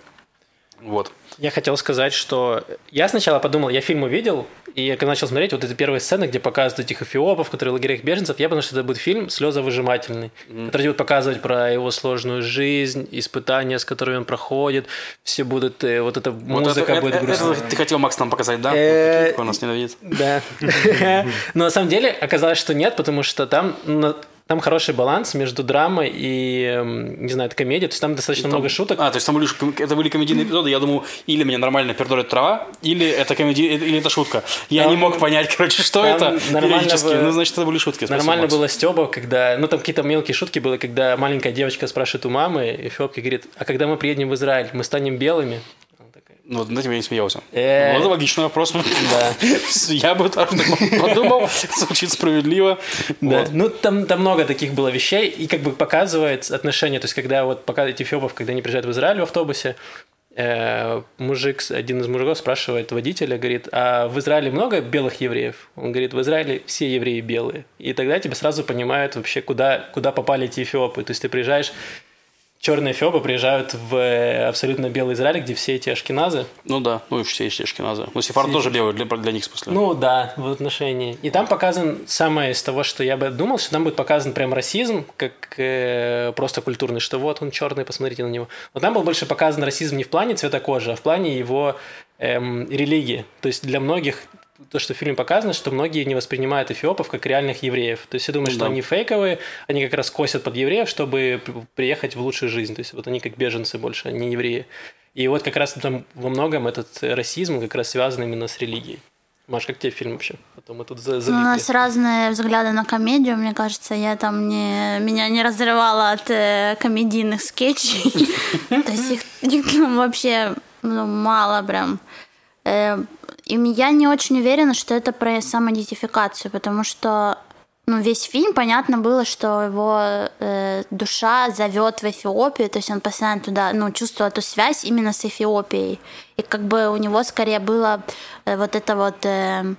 Вот. Я хотел сказать, что я сначала подумал, я фильм увидел, и когда начал смотреть вот эти первые сцены, где показывают этих эфиопов, которые в лагерях беженцев, я подумал, что это будет фильм слезовыжимательный, mm-hmm. который будет показывать про его сложную жизнь, испытания, с которыми он проходит, все будут, э, вот эта музыка это, будет это, грустная. Это ты хотел, Макс, нам показать, да? Э, он нас ненавидит. Да. [LAUGHS] Но на самом деле оказалось, что нет, потому что там там хороший баланс между драмой и, эм, не знаю, это комедия, то есть там достаточно там, много шуток. А, то есть там были, это были комедийные эпизоды, я думаю, или меня нормально пердолит трава, или это комедия, или это шутка. Я там, не мог понять, короче, что это нормально было, ну, значит, это были шутки. Спасибо, нормально Макс. было Стёба, когда, ну, там какие-то мелкие шутки были, когда маленькая девочка спрашивает у мамы, и Фёбки говорит, а когда мы приедем в Израиль, мы станем белыми? Ну, над этим я не смеялся. Э, ну, это логичный вопрос. Да. [LAUGHS] Я бы так подумал, звучит справедливо. Да. Ну, там, много таких было вещей, и как бы показывает отношения, то есть, когда вот показывают эфиопов, когда они приезжают в Израиль в автобусе, э, мужик, один из мужиков спрашивает водителя, говорит, а в Израиле много белых евреев? Он говорит, в Израиле все евреи белые. И тогда тебе сразу понимают вообще, куда, куда попали эти эфиопы. То есть ты приезжаешь черные фёбы приезжают в э, абсолютно белый Израиль, где все эти ашкеназы. Ну да, ну и все эти ашкеназы. Ну, Сефар все... тоже белый для, для них, в смысле. Ну да, в отношении. И там показан самое из того, что я бы думал, что там будет показан прям расизм, как э, просто культурный, что вот он черный, посмотрите на него. Но там был больше показан расизм не в плане цвета кожи, а в плане его эм, религии. То есть для многих то, что в фильме показано, что многие не воспринимают эфиопов как реальных евреев. То есть все думают, да. что они фейковые, они как раз косят под евреев, чтобы приехать в лучшую жизнь. То есть вот они как беженцы больше, а не евреи. И вот как раз там во многом этот расизм как раз связан именно с религией. Маш, как тебе фильм вообще? Потом мы тут залипли. Ну, у нас разные взгляды на комедию, мне кажется. Я там не... Меня не разрывала от э, комедийных скетчей. [LAUGHS] То есть их вообще ну, мало прям. И я не очень уверена, что это про самоидентификацию, потому что ну, весь фильм понятно было, что его э, душа зовет в Эфиопию, то есть он постоянно туда, ну, чувствовал эту связь именно с Эфиопией. И как бы у него скорее было э, вот это вот э,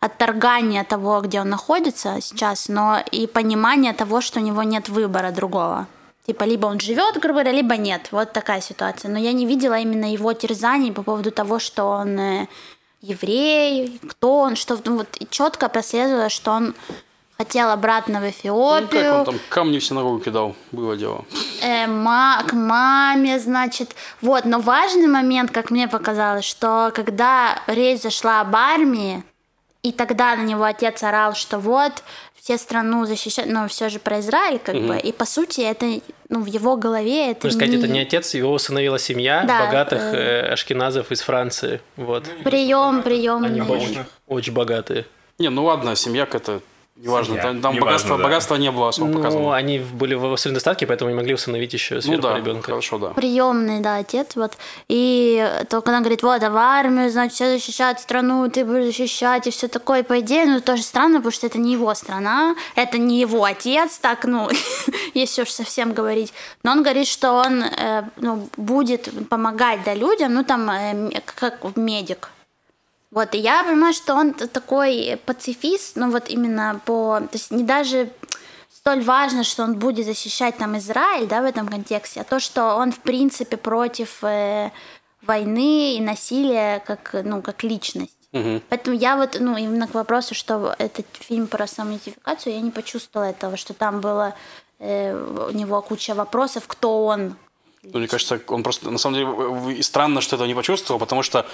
отторгание того, где он находится сейчас, но и понимание того, что у него нет выбора другого. Типа, либо он живет, грубо говоря, либо нет. Вот такая ситуация. Но я не видела именно его терзаний по поводу того, что он э, еврей, кто он, что ну, вот четко прослеживалось, что он хотел обратно в Ну, Эфиопию. как он там камни в синагогу кидал, было дело. Э, ма- к маме, значит. Вот, но важный момент, как мне показалось, что когда речь зашла об армии, и тогда на него отец орал, что вот, все страну защищают, но все же про Израиль, как бы. И по сути, это, ну, в его голове это Можно сказать, не это не отец, его усыновила семья Да, богатых э, э, ашкеназов из Франции. Вот. прием, приемный. Они очень, очень богатые. Не, ну ладно, семьяк это неважно. Там, там Неважно, богатства, да. богатства не было особо Ну, показано. они были в особенном достатке, поэтому не могли усыновить еще Ну сверху да, ребенка. хорошо, да. приемный, да, отец, вот. И то, когда он говорит, вот, а в армию, значит, все защищают страну, ты будешь защищать, и все такое, по идее, ну, тоже странно, потому что это не его страна, это не его отец, так, ну, [LAUGHS] если уж совсем говорить. Но он говорит, что он, э, ну, будет помогать, да, людям, ну, там, э, как медик. Вот, и я понимаю, что он такой пацифист, ну, вот именно по... То есть не даже столь важно, что он будет защищать там Израиль, да, в этом контексте, а то, что он, в принципе, против э, войны и насилия как, ну, как личность. Поэтому я вот, ну, именно к вопросу, что этот фильм про самоидентификацию, я не почувствовала этого, что там было э, у него куча вопросов, кто он. Ну, мне кажется, он просто, на самом деле, странно, что этого не почувствовал, потому что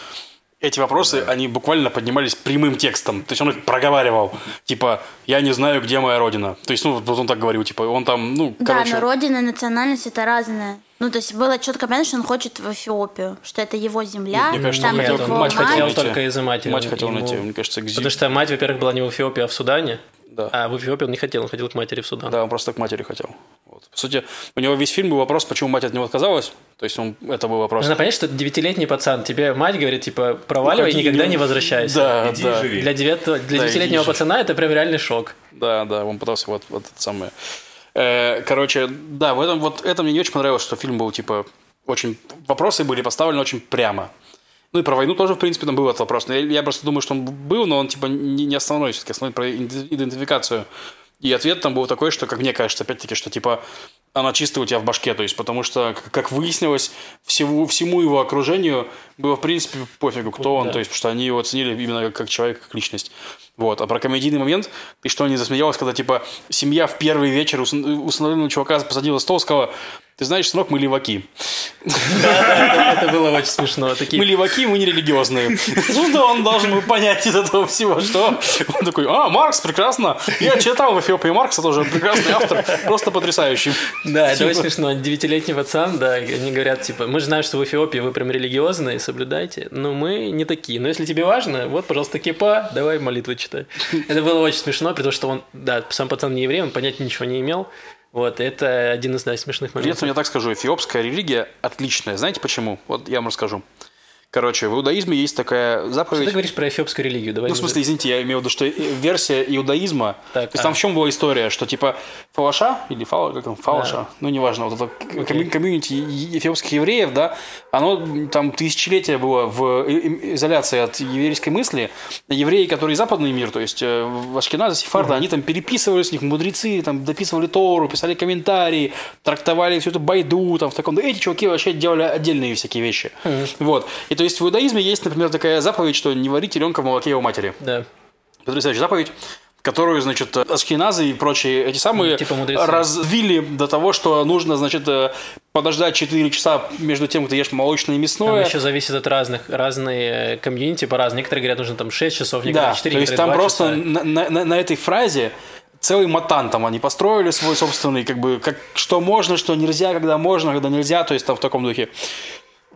эти вопросы, они буквально поднимались прямым текстом. То есть он их проговаривал. Типа, я не знаю, где моя родина. То есть, ну, вот он так говорил, типа, он там, ну, короче... Да, но родина и национальность это разное. Ну, то есть было четко понятно, что он хочет в Эфиопию, что это его земля, Мне кажется, там он хотел- его мать мать. хотела Хотел только из-за матери. Мать хотел Ему- найти, мне кажется, к Потому что мать, во-первых, была не в Эфиопии, а в Судане. Да. А в Эфиопии он не хотел, он хотел к матери в Судан. Да, он просто к матери хотел. Вот. По сути, у него весь фильм был вопрос, почему мать от него отказалась. То есть, он, это был вопрос. Нужно понять, что девятилетний пацан, тебе мать говорит, типа, проваливай и Уходи, никогда ну, не возвращайся. Да, Иди да. живи. Для, девятого, для Да, девятилетнего пацана это прям реальный шок. Да, да, он пытался вот, вот это самое. Э, короче, да, в этом вот это мне не очень понравилось, что фильм был типа очень вопросы были поставлены очень прямо. Ну и про войну тоже, в принципе, там был этот вопрос. Но я, я просто думаю, что он был, но он типа не, не основной, все-таки основной про иде- идентификацию. И ответ там был такой, что, как мне кажется, опять-таки, что типа она чисто у тебя в башке, то есть потому что, как- выяснилось, всему, всему его окружению было, в принципе, пофигу, кто он, Да. то есть, потому что они его оценили именно как, как человек, как личность. Вот. А про комедийный момент, ты что, не засмеялась, когда, типа, семья в первый вечер ус- усыновленного чувака посадила стол, сказала, ты знаешь, сынок, мы леваки. Это было очень смешно. Мы леваки, мы не религиозные. Что он должен был понять из этого всего? Что? Он такой, а, Маркс, прекрасно. Я читал в Эфиопии Маркса, тоже прекрасный автор, просто потрясающий. да, это Типа. очень смешно. Девятилетний пацан, да, они говорят, типа, мы же знаем, что в Эфиопии вы прям религиозные, соблюдайте, но мы не такие. Но если тебе важно, вот, пожалуйста, кипа, давай молитву читай. Это было очень смешно, потому что он, да, сам пацан не еврей, он понять ничего не имел. Вот, это один из, да, смешных При моментов. этом я так скажу, эфиопская религия отличная. Знаете почему? Вот я вам расскажу. Короче, в иудаизме есть такая Что заповедь. ты говоришь про эфиопскую религию? Давай Ну, в смысле, извините, я имею в виду, что версия иудаизма. Так, то есть там а. в чем была история, что типа Фалаша или Фала, как там, Фалаша, Да. ну неважно, вот это комью- комьюнити эфиопских евреев, да, оно там тысячелетия было в изоляции от еврейской мысли. Евреи, которые западный мир, то есть э, в Ашкеназе, Сефарда, они там переписывали с них мудрецы, там дописывали Тору, писали комментарии, трактовали всю эту байду, там в таком. Эти чуваки вообще делали отдельные всякие вещи. Вот. И то есть в иудаизме есть, например, такая заповедь, что не варить теленка в молоке его матери Да. потрясающая заповедь, которую, значит, ашкеназы и прочие эти самые Типа мудрецы. развили до того, что нужно, значит, э, подождать 4 часа между тем, как ты ешь молочное и Там мясное. еще зависит от разных, разные э, комьюнити по-разному. Некоторые говорят, нужно там 6 часов, некоторые Да, 4, то есть там 2 просто часа. на, на- на- на этой фразе целый матан там они построили свой собственный, как бы, как, что можно, что нельзя, когда можно, когда нельзя, то есть там в таком духе.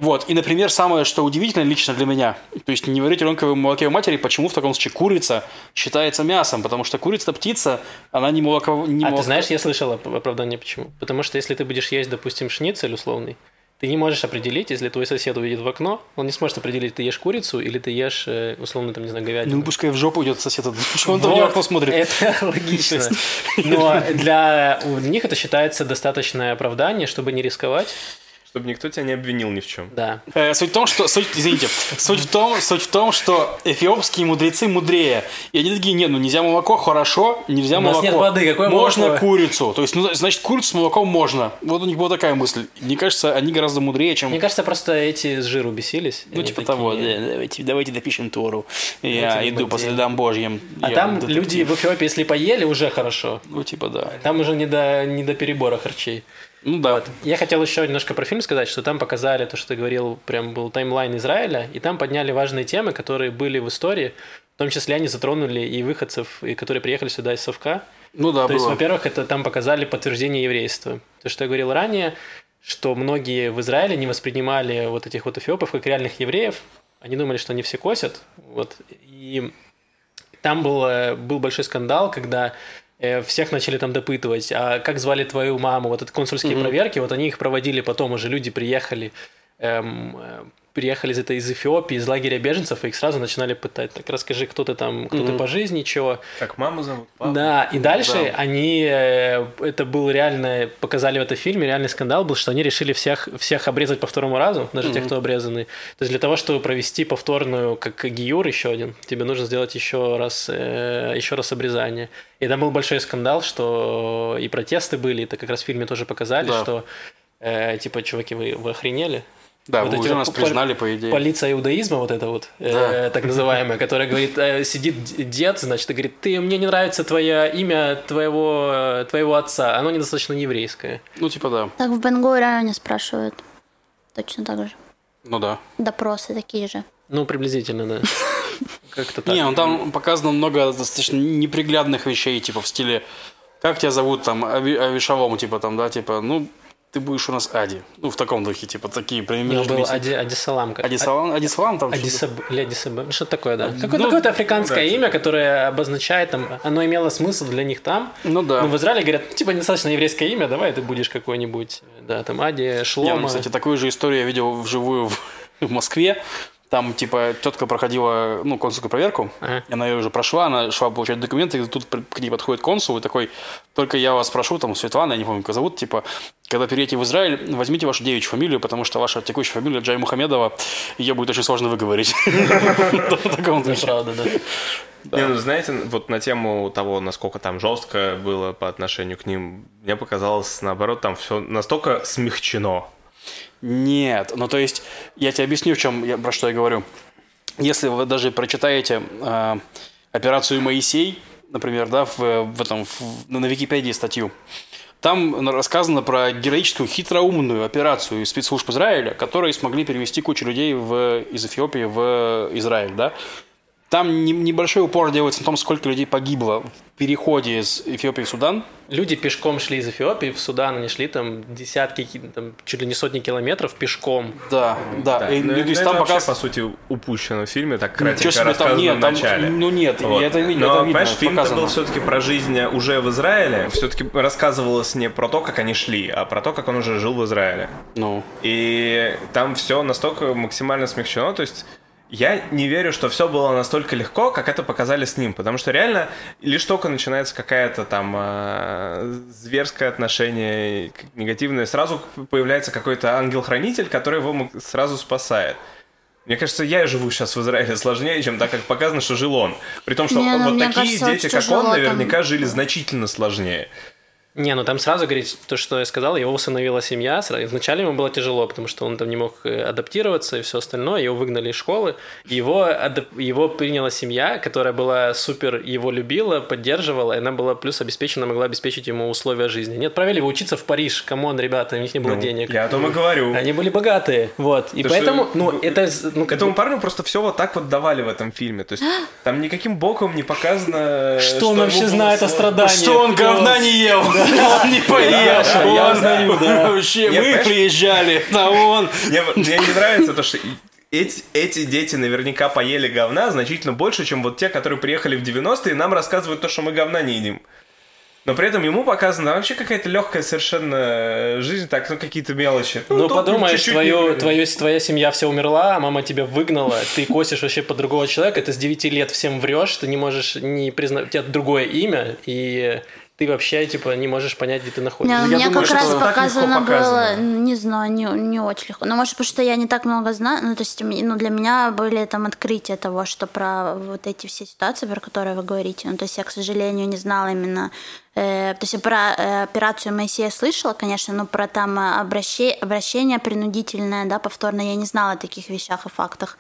Вот, и, например, самое, что удивительно лично для меня, то есть не варить ребенка в молоке у матери, почему в таком случае курица считается мясом, потому что курица птица, она не молоко... Не А молоко- ты знаешь, я слышал оп- оправдание почему? Потому что если ты будешь есть, допустим, шницель условный, ты не можешь определить, если твой сосед увидит в окно, он не сможет определить, ты ешь курицу или ты ешь, э, условно, там, не знаю, говядину. Ну, пускай в жопу идет сосед, что [LAUGHS] он там в окно смотрит. Это [LAUGHS] логично. Но для них это считается достаточное оправдание, чтобы не рисковать, Чтобы никто тебя не обвинил ни в чем. Да. Э, Суть в том, что... Суть, извините. Суть в том, суть в том, что эфиопские мудрецы мудрее. И они такие, нет, ну нельзя молоко, хорошо, нельзя У нас молоко. нет воды, какое Можно молоко? курицу. То есть, ну, значит, курицу с молоком можно. Вот у них была такая мысль. Мне кажется, они гораздо мудрее, чем... Мне кажется, просто эти с жиру бесились. Ну, типа такие- того, да, давайте, давайте допишем Тору. Я Давайте иду по следам Божьим. А Я там детектив. люди в Эфиопии, если поели, уже хорошо. Ну, типа, да. Там уже не до, не до перебора харчей. Ну, да. Я хотел еще немножко про фильм сказать, что там показали то, что ты говорил, прям был таймлайн Израиля, и там подняли важные темы, которые были в истории, в том числе они затронули и выходцев, и которые приехали сюда из Совка. Ну, да, То есть, было. во-первых, это там показали подтверждение еврейства. То, что я говорил ранее, что многие в Израиле не воспринимали вот этих вот эфиопов как реальных евреев. Они думали, что они все косят. Вот. И там был, был большой скандал, когда всех начали там допытывать, а как звали твою маму, вот это консульские проверки, вот они их проводили потом, уже люди приехали, эм, э, приехали из этой из Эфиопии, из лагеря беженцев, и их сразу начинали пытать. Так расскажи, кто ты там, кто ты по жизни, чего. Как маму зовут? папу? Да, и дальше Да. они, э, это был реально, показали в этом фильме, реальный скандал был, что они решили всех, всех обрезать по второму разу, даже тех, кто обрезаны. То есть для того, чтобы провести повторную, как гиюр еще один, тебе нужно сделать еще раз, э, еще раз обрезание. И там был большой скандал, что и протесты были, это как раз в фильме тоже показали, Да. что э, типа, чуваки, вы, вы охренели? Да, Вот вы эти уже нас пол- признали, по идее. Полиция иудаизма, вот это вот, э, Да. так называемая, которая говорит, э, сидит дед, значит, и говорит, ты, мне не нравится твое имя твоего, э, твоего отца, оно недостаточно еврейское. Ну, типа, да. Так в Бенгуриане спрашивают. Точно так же. Ну, да. Допросы такие же. Ну, приблизительно, да. [LAUGHS] Как-то так. Не, ну там показано много достаточно неприглядных вещей, типа в стиле, как тебя зовут там, Ави- Авишавом, типа там, да, типа, ну, ты будешь у нас Ади. Ну, в таком духе, типа, такие прям него был Ади, Адисалам. как- Адисалам, Адисалам там что-то? Адисаб... Или Адисаб... ну, Что-то такое, да. Какое-то, Ну, какое-то африканское имя, которое обозначает там, оно имело смысл для них там. Ну да. Но в Израиле говорят, ну, типа, недостаточно еврейское имя, давай ты будешь какой-нибудь, да, там, Ади, Я, Шлома. кстати, такую же историю я видел вживую в, [LAUGHS] в Москве. Там, типа, тетка проходила, ну, консульскую проверку, Ага. она ее уже прошла, она шла получать документы, и тут к ней подходит консул и такой, только я вас прошу, там, Светлана, я не помню, как зовут, типа, когда перейдете в Израиль, возьмите вашу девичью фамилию, потому что ваша текущая фамилия Джай Мухамедова, ее будет очень сложно выговорить. [LAUGHS] Правда, да. Не, ну знаете, вот на тему того, насколько там жестко было по отношению к ним, мне показалось, наоборот, там все настолько смягчено. Нет, ну то есть, я тебе объясню, в чем я, про что я говорю. Если вы даже прочитаете э, операцию Моисей, например, да, в, в этом, в- на Википедии статью, там рассказано про героическую хитроумную операцию спецслужб Израиля, которые смогли перевести кучу людей в, из Эфиопии в Израиль, да. Там не- небольшой упор делается на том, сколько людей погибло в переходе из Эфиопии в Судан. Люди пешком шли из Эфиопии в Судан, они шли там десятки, ки- там, чуть ли не сотни километров пешком. Да, да. И, Ну, ну, то есть это там вообще, показ- по сути, упущено в фильме, так кратенько там рассказано нет, в там- начале. ну нет, я это видел, Но, это видно, понимаешь, фильм был все-таки про жизнь уже в Израиле, все-таки рассказывалось не про то, как они шли, а про то, как он уже жил в Израиле. Ну, И там все настолько максимально смягчено, то есть я не верю, что все было настолько легко, как это показали с ним, потому что реально лишь только начинается какая-то там э, зверское отношение негативное, сразу появляется какой-то ангел-хранитель, который его сразу спасает. Мне кажется, я живу сейчас в Израиле сложнее, чем так, как показано, что жил он. При том, что Не, ну, вот такие кажется, дети, как он, тяжело там. наверняка жили значительно сложнее. Не, ну там сразу говорить то, что я сказал, его усыновила семья. Вначале ему было тяжело, потому что он там не мог э, адаптироваться и все остальное. Его выгнали из школы. Его, адап- его приняла семья, которая была супер, его любила, поддерживала. И она была плюс обеспечена, могла обеспечить ему условия жизни. Нет, отправили его учиться в Париж. Come on, ребята, у них не было Ну, денег. Я о том и говорю. Они были богатые. Вот. И То, поэтому, что- ну, это... Ну, как Этому бы- парню просто все вот так вот давали в этом фильме. То есть там никаким боком не показано... Что он ему вообще знает о страдании? что он говна не ел, он не поел, да, я он знаю, да. вообще, мы приезжали, а он... Мне, не нравится то, что эти, эти дети наверняка поели говна значительно больше, чем вот те, которые приехали в 90-е и нам рассказывают то, что мы говна не едим. Но при этом ему показано вообще какая-то легкая совершенно жизнь, так, ну какие-то мелочи. Ну, тут подумаешь, твою, твою, твоя семья вся умерла, а мама тебя выгнала, ты косишь вообще под другого человека, ты с 9 лет всем врешь, ты не можешь не признать, у тебя другое имя, и ты вообще, типа, не можешь понять, где ты Не, находишься. мне думаю, как раз показано было, показано. не знаю, не, не очень легко. Ну, может, потому что я не так много знаю. Ну, то есть, ну, для меня были там открытия того, что про вот эти все ситуации, про которые вы говорите. Ну, то есть, я, к сожалению, не знала именно... э, то есть, я про э, операцию Моисея слышала, конечно, но про там обраще- обращение принудительное, да, повторное, я не знала о таких вещах и фактах.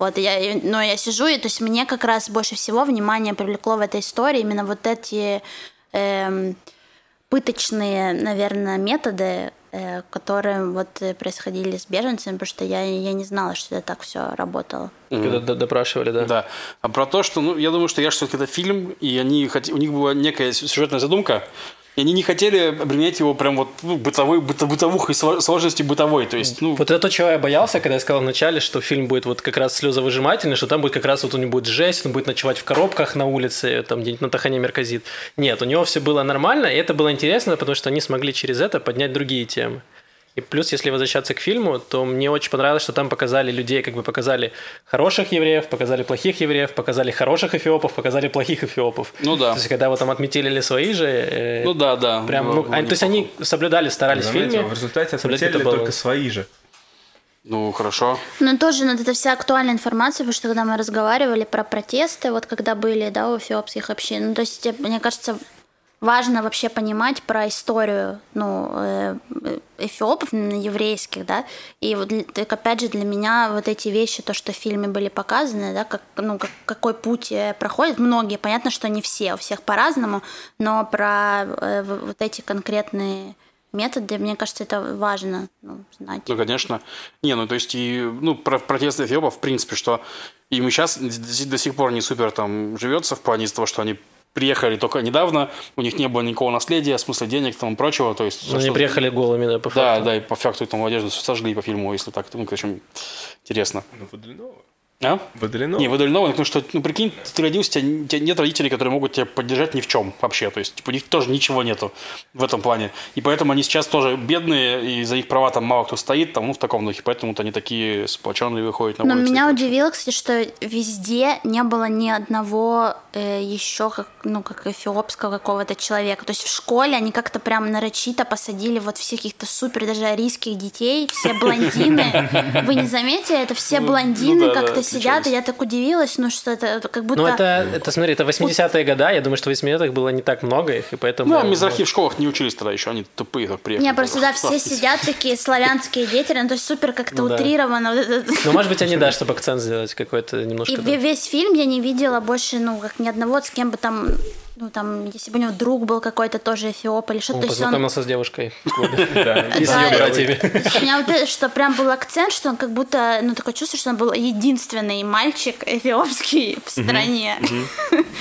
Вот, я, но я сижу, и то есть мне как раз больше всего внимание привлекло в этой истории именно вот эти эм, пыточные, наверное, методы, э, которые вот э, происходили с беженцами, потому что я, я не знала, что это так все работало. Когда д- допрашивали, да. Да. А про то, что, ну, я думаю, что я все-таки это фильм, и они хот... у них была некая сюжетная задумка, и они не хотели обременять его прям вот ну, бытовой, быто- бытовухой, сло- сложностью бытовой. То есть, ну, Вот это то, чего я боялся, когда я сказал вначале, что фильм будет вот как раз слезовыжимательный, что там будет как раз вот у него будет жесть, он будет ночевать в коробках на улице, там где-нибудь на Тахане Мерказит. Нет, у него все было нормально, и это было интересно, потому что они смогли через это поднять другие темы. И плюс, если возвращаться к фильму, то мне очень понравилось, что там показали людей, как бы показали хороших евреев, показали плохих евреев, показали хороших эфиопов, показали плохих эфиопов. Ну да. То есть, когда вот там отметили свои же... э, ну да, да. Прям, было- ну, было они- то есть они соблюдали, старались в Заметил, фильме. в результате соблюдать отметили это было. только свои же. Ну, хорошо. Ну, тоже ну, это вся актуальная информация, потому что когда мы разговаривали про протесты, вот когда были, да, у эфиопских общин, ну, то есть, мне кажется, важно вообще понимать про историю, ну, э, эфиопов, еврейских, да, и вот, так, опять же, для меня вот эти вещи, то, что в фильме были показаны, да, как, ну, как, какой путь э, проходит, многие, понятно, что не все, у всех по-разному, но про э, вот эти конкретные методы, мне кажется, это важно ну, знать. Ну, конечно. Не, ну, то есть, и, ну, про протесты эфиопов, в принципе, что им сейчас до, сих пор не супер там живется в плане того, что они приехали только недавно, у них не было никакого наследия, смысла денег там и прочего, то есть... Ну, они что- приехали голыми, да, по Да, факту. да, и по факту там одежду сожгли по фильму, если так, ну, в общем, интересно. Ну, Водолянова. А? Водолянова. Не, выдалено, потому что, ну, прикинь, ты родился, у тебя, у тебя нет родителей, которые могут тебя поддержать ни в чем вообще. То есть, типа, у них тоже ничего нету в этом плане. И поэтому они сейчас тоже бедные, и за их права там мало кто стоит, там, ну, в таком духе. Поэтому вот они такие сплоченные выходят на Но улицу. меня и прочее. удивило, кстати, что везде не было ни одного э, еще как, ну, как эфиопского какого-то человека. То есть в школе они как-то прям нарочито посадили вот всех каких-то супер даже арийских детей, все блондины. [LAUGHS] Вы не заметили, это все блондины ну да, да, как-то сидят, и я так удивилась, ну что это, как будто... Ну, это, это, смотри, это 80-е годы, я думаю, что в 80-х было не так много их, и поэтому... Ну, а мизрахи в школах не учились тогда еще, они тупые так приехали. Не, просто да, все сидят такие славянские дети, ну, то есть супер как-то Ну да. Ну, может быть, они, да, чтобы акцент сделать какой-то немножко... И ве- весь фильм я не видела больше, ну, как ни одного, с кем бы там, ну, там, если бы у него друг был какой-то тоже эфиоп или что-то. Он есть он- познакомился с девушкой. [LAUGHS] И с ее братьями. у меня вот это, что прям был акцент, что он как будто, ну, такое чувство, что он был единственный мальчик эфиопский в стране.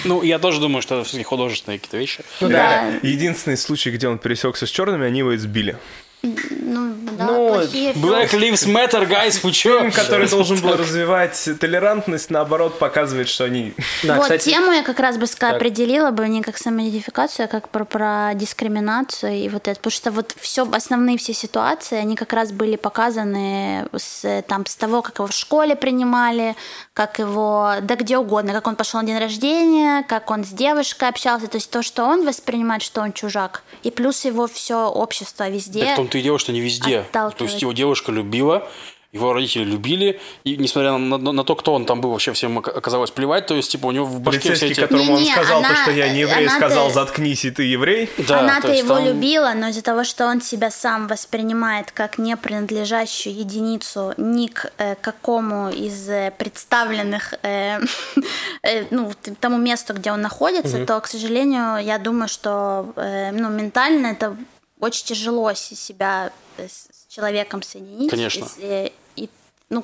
Ну, я тоже думаю, что это все-таки художественные какие-то вещи. Да. Единственный случай, где он пересекся с черными, они его избили. Ну, да, Ну, плохие Black. Lives Matter, guys, вы чё? Фильм, который должен был развивать толерантность, наоборот, показывает, что они... [LAUGHS] Да, вот кстати, тему я как раз бы Так. определила бы не как самоидентификацию, а как про, про дискриминацию и вот это. Потому что вот все, основные все ситуации, они как раз были показаны с, там, с того, как его в школе принимали, как его, да где угодно, как он пошел на день рождения, как он с девушкой общался. То есть то, что он воспринимает, что он чужак. И плюс его все общество везде. Так и дело, что не везде. То есть его девушка любила, его родители любили, и несмотря на, на- на то, кто он там был, вообще всем ока- оказалось плевать, то есть, типа, у него в башке все Полицейский, эти... которому он Не-не, сказал, то, она- что я не еврей, она-то- сказал, заткнись, и ты еврей. Да, Она-то то его там- любила, но из-за того, что он себя сам воспринимает как не принадлежащую единицу ни к э, какому из э, представленных э, [LAUGHS] э, ну, тому месту, где он находится, то, к сожалению, я думаю, что э, ну, ментально это очень тяжело себя э, с человеком соединить. Конечно. И э, и, ну,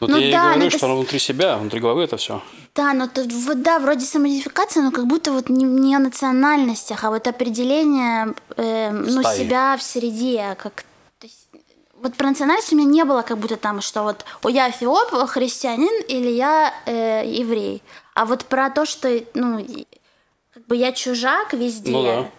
Вот ну я и да, говорю, ну это что с- оно внутри себя, внутри головы это все. Да, но тут, вот, да, вроде самоидентификация, но как будто вот не, не о национальностях, а вот определение э, ну, Стаи. себя в среде, как то есть, вот про национальность у меня не было как будто там, что вот о, я эфиоп, христианин или я э, еврей. А вот про то, что ну, и- как бы я чужак везде. Ну да.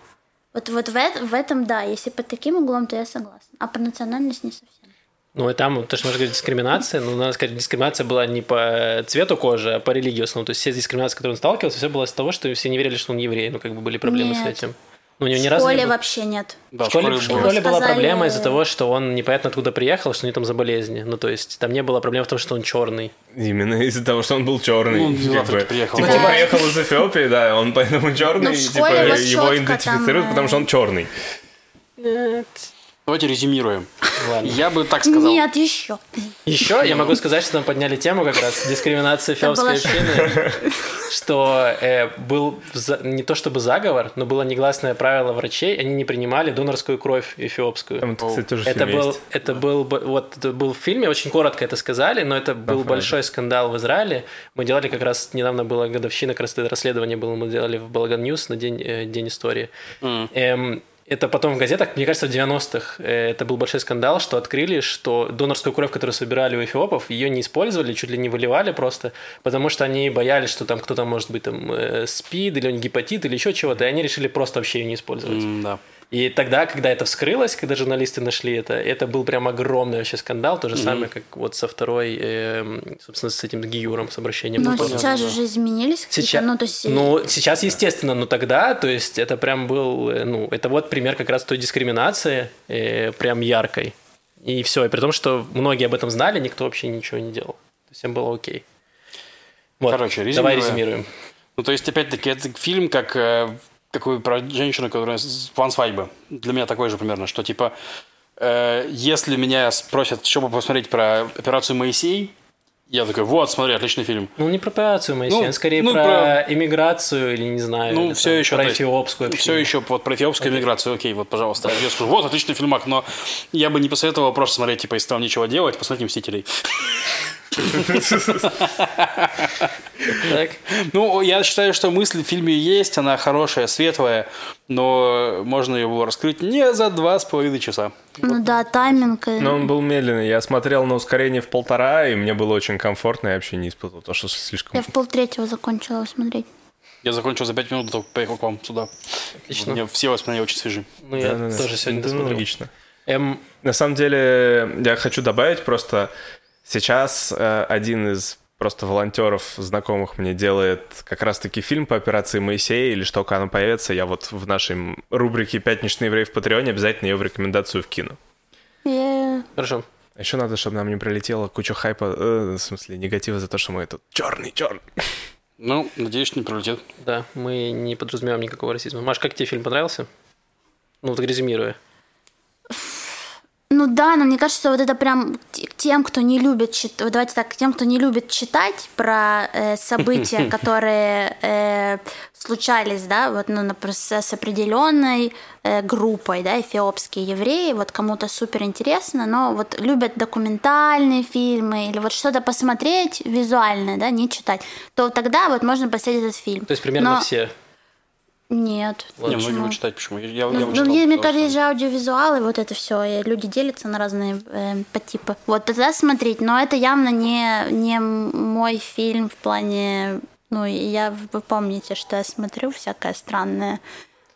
Вот, вот в, в этом, да, если под таким углом, то я согласна. А про национальность не совсем. Ну, и там, то, что можно говорить, дискриминация, ну, надо сказать, дискриминация была не по цвету кожи, а по религии в основном. То есть все дискриминации, с которыми он сталкивался, все было из того, что все не верили, что он еврей. Ну, как бы были проблемы с Нет. этим. У него ни В разу не школе было- вообще нет. Да, в школе, в школе была Сказали- проблема из-за того, что он непонятно откуда приехал, что у него там за болезни. Ну, то есть там не было проблем в том, что он черный. Именно из-за того, что он был черный. Ну, из как бы. приехал. Типа, Да. он приехал из Эфиопии, да, он поэтому черный, Ну, в и школе типа его чётко идентифицируют, там, потому что он черный. Давайте резюмируем. Ладно. Я бы так сказал. Нет, еще. Еще я могу сказать, что там подняли тему как раз дискриминации эфиопской была общины, что э, был за- не то чтобы заговор, но было негласное правило врачей, они не принимали донорскую кровь эфиопскую. Там, кстати, тоже Это был, есть. это был, вот это был в фильме, очень коротко это сказали, но это был большой скандал в Израиле. Мы делали как раз, недавно была годовщина, как раз это расследование было, мы делали в Балаган News на день, э, день истории. Эм, это потом в газетах, мне кажется, в 90-х э, это был большой скандал, что открыли, что донорскую кровь, которую собирали у эфиопов, ее не использовали, чуть ли не выливали просто, потому что они боялись, что там кто-то может быть там э, СПИД или гепатит или еще чего-то, и они решили просто вообще ее не использовать. М, Да. И тогда, когда это вскрылось, когда журналисты нашли это, это был прям огромный вообще скандал, то же самое, как вот со второй, эм, собственно, с этим Гиюром, с обращением. Но Ну, понятно. сейчас же изменились какие-то, Сейчас, ну, то есть... ну, сейчас, естественно, но тогда, то есть, это прям был, э, ну, это вот пример как раз той дискриминации, э, прям яркой. И все, и при том, что многие об этом знали, никто вообще ничего не делал. То есть, всем было окей. Вот, Короче, давай резюмируя. резюмируем. Ну, то есть, опять-таки, это фильм, как такой про женщину, которая план свадьбы. Для меня такой же примерно, что типа, э, если меня спросят, что бы посмотреть про операцию Моисей, я такой, вот, смотри, отличный фильм. Ну, не про операцию, Моисей, Ну, а скорее ну, про, про- иммиграцию или, не знаю, Ну, или все там еще про эфиопскую Все еще вот про эфиопскую миграцию, окей, вот, пожалуйста. Я скажу, вот, отличный фильмак, но я бы не посоветовал просто смотреть, типа, если там нечего делать, посмотрите «Мстителей». Так? Ну, я считаю, что мысль в фильме есть, она хорошая, светлая, но можно его раскрыть не за два с половиной часа. Ну да, тайминг. Но он был медленный. Я смотрел на ускорение в полтора, и мне было очень комфортно, я вообще не испытывал то, что слишком... Я в полтретьего закончила смотреть. Я закончил за пять минут, только поехал к вам сюда. Отлично. У меня все воспоминания очень свежи. Ну, я Да-да-да. тоже сегодня Это досмотрел. логично. Эм, На самом деле, я хочу добавить просто, сейчас э, один из просто волонтеров, знакомых мне, делает как раз-таки фильм по операции Моисея, или что только она появится, я вот в нашей рубрике «Пятничный еврей в Патреоне» обязательно ее в рекомендацию вкину. Э, хорошо. А еще надо, чтобы нам не прилетело куча хайпа, э, в смысле негатива за то, что мы тут черный, черный. Ну, надеюсь, не пролетит. Да, мы не подразумеваем никакого расизма. Маш, как тебе фильм понравился? Ну, вот резюмируя. Ну да, но мне кажется, вот это прям тем, кто не любит читать, вот давайте так, тем, кто не любит читать про э, события, [LAUGHS] которые э, случались, да, вот, ну, например, с, с определенной э, группой, да, эфиопские евреи, вот кому-то супер интересно, но вот любят документальные фильмы или вот что-то посмотреть визуальное, да, не читать, то тогда вот можно посмотреть этот фильм. То есть примерно Но- все. Нет. Не, многие будут читать, почему? Я, я Ну, его ну, читал, мне, кажется, что- есть же аудиовизуалы, вот это все, и люди делятся на разные э, подтипы. Вот тогда смотреть, но это явно не, не мой фильм в плане... Ну, я, вы помните, что я смотрю всякое странное.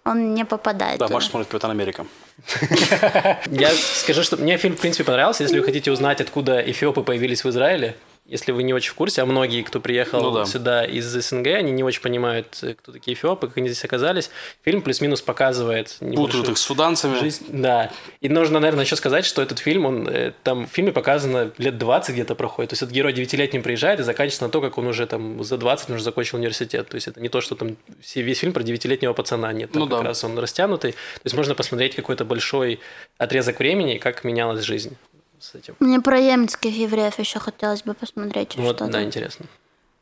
Он не попадает Да, туда. Маша смотрит Капитан Америка. [LAUGHS] Я скажу, что мне фильм, в принципе, понравился. Если вы хотите узнать, откуда эфиопы появились в Израиле, если вы не очень в курсе, а многие, кто приехал Ну да. сюда из СНГ, они не очень понимают, э, кто такие эфиопы, как они здесь оказались. Фильм плюс-минус показывает Путают их с суданцами. жизнь. Да. И нужно, наверное, еще сказать, что этот фильм, он э, там в фильме показано лет 20 где-то проходит. То есть этот герой девятилетним приезжает и заканчивается на то, как он уже там за 20 он уже закончил университет. То есть это не то, что там все- весь фильм про девятилетнего пацана. Нет, там Ну как да. раз он растянутый. То есть можно посмотреть какой-то большой отрезок времени, как менялась жизнь с этим. Мне про еменских евреев еще хотелось бы посмотреть Вот, что-то. да, интересно.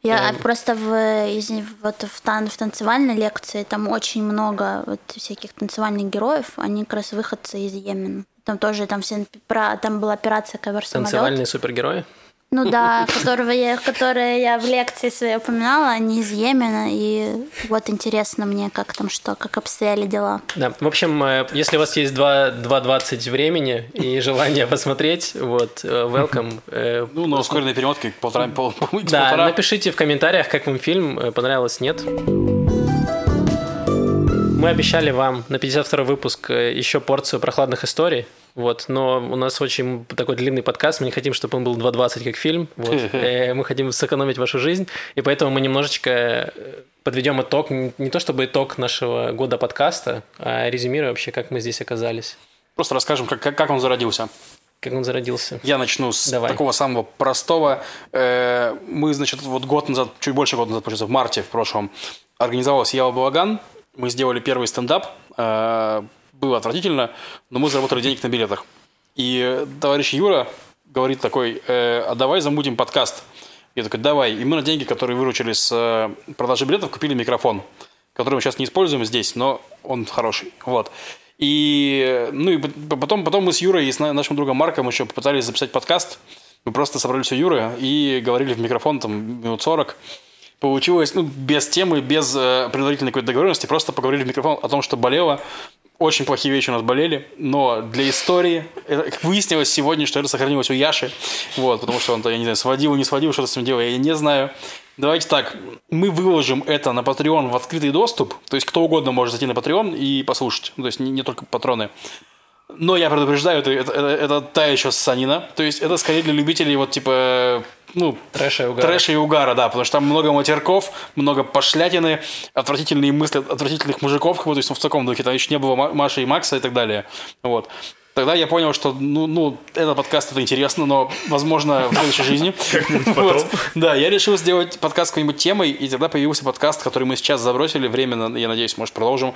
Я Эм. просто в, из, вот в, тан- в танцевальной лекции там очень много вот всяких танцевальных героев, они как раз выходцы из Йемена. Там тоже там все про там была операция самолет. Танцевальные супергерои. Ну да, которого я, которые я в лекции своей упоминала, они из Йемена, и вот интересно мне, как там что, как обстояли дела. Да, в общем, э, если у вас есть 2 2.20 времени и [LAUGHS] желание посмотреть, вот, э, welcome. Э, Ну, на ускоренной перемотке полтора, пол, [LAUGHS] пол- Да, полтора. напишите в комментариях, как вам фильм, понравилось, нет. Мы обещали вам на 52 выпуск еще порцию прохладных историй. Вот, но у нас очень такой длинный подкаст, мы не хотим, чтобы он был 2.20 как фильм, вот. [LAUGHS] Э, мы хотим сэкономить вашу жизнь, и поэтому мы немножечко э, подведем итог, не то чтобы итог нашего года подкаста, а резюмируем вообще, как мы здесь оказались. Просто расскажем, как, как, как он зародился. Как он зародился? Я начну с Давай. такого самого простого. Э, Мы, значит, вот год назад, чуть больше года назад, получается, в марте в прошлом, организовалась Ява Балаган. Мы сделали первый стендап. Э, Было отвратительно, но мы заработали денег на билетах. И товарищ Юра говорит такой, э, а давай замутим подкаст. Я такой, давай. И мы на деньги, которые выручили с э, продажи билетов, купили микрофон, который мы сейчас не используем здесь, но он хороший. Вот. И, ну, и потом, потом мы с Юрой и с на- нашим другом Марком еще попытались записать подкаст. Мы просто собрались у Юры и говорили в микрофон там минут 40. Получилось, ну, без темы, без э, предварительной какой-то договоренности, просто поговорили в микрофон о том, что болело. Очень плохие вещи у нас болели, но для истории, это, как выяснилось сегодня, что это сохранилось у Яши, вот, потому что он-то, я не знаю, сводил, не сводил, что-то с этим делал, я не знаю. Давайте так, мы выложим это на Patreon в открытый доступ, то есть кто угодно может зайти на Patreon и послушать, ну, то есть не, не только патроны. Но я предупреждаю, это, это, это, та еще санина. То есть это скорее для любителей вот типа, ну, Трэша и угара. трэша и угара, да, потому что там много матерков, много пошлятины, отвратительные мысли от отвратительных мужиков, как бы, то есть ну, в таком духе, там еще не было Ма- Маши и Макса и так далее. Вот. Тогда я понял, что, ну, ну, этот подкаст это интересно, но, возможно, в следующей жизни. [LAUGHS] Вот. Да, я решил сделать подкаст какой-нибудь темой, и тогда появился подкаст, который мы сейчас забросили временно, я надеюсь, может, продолжим.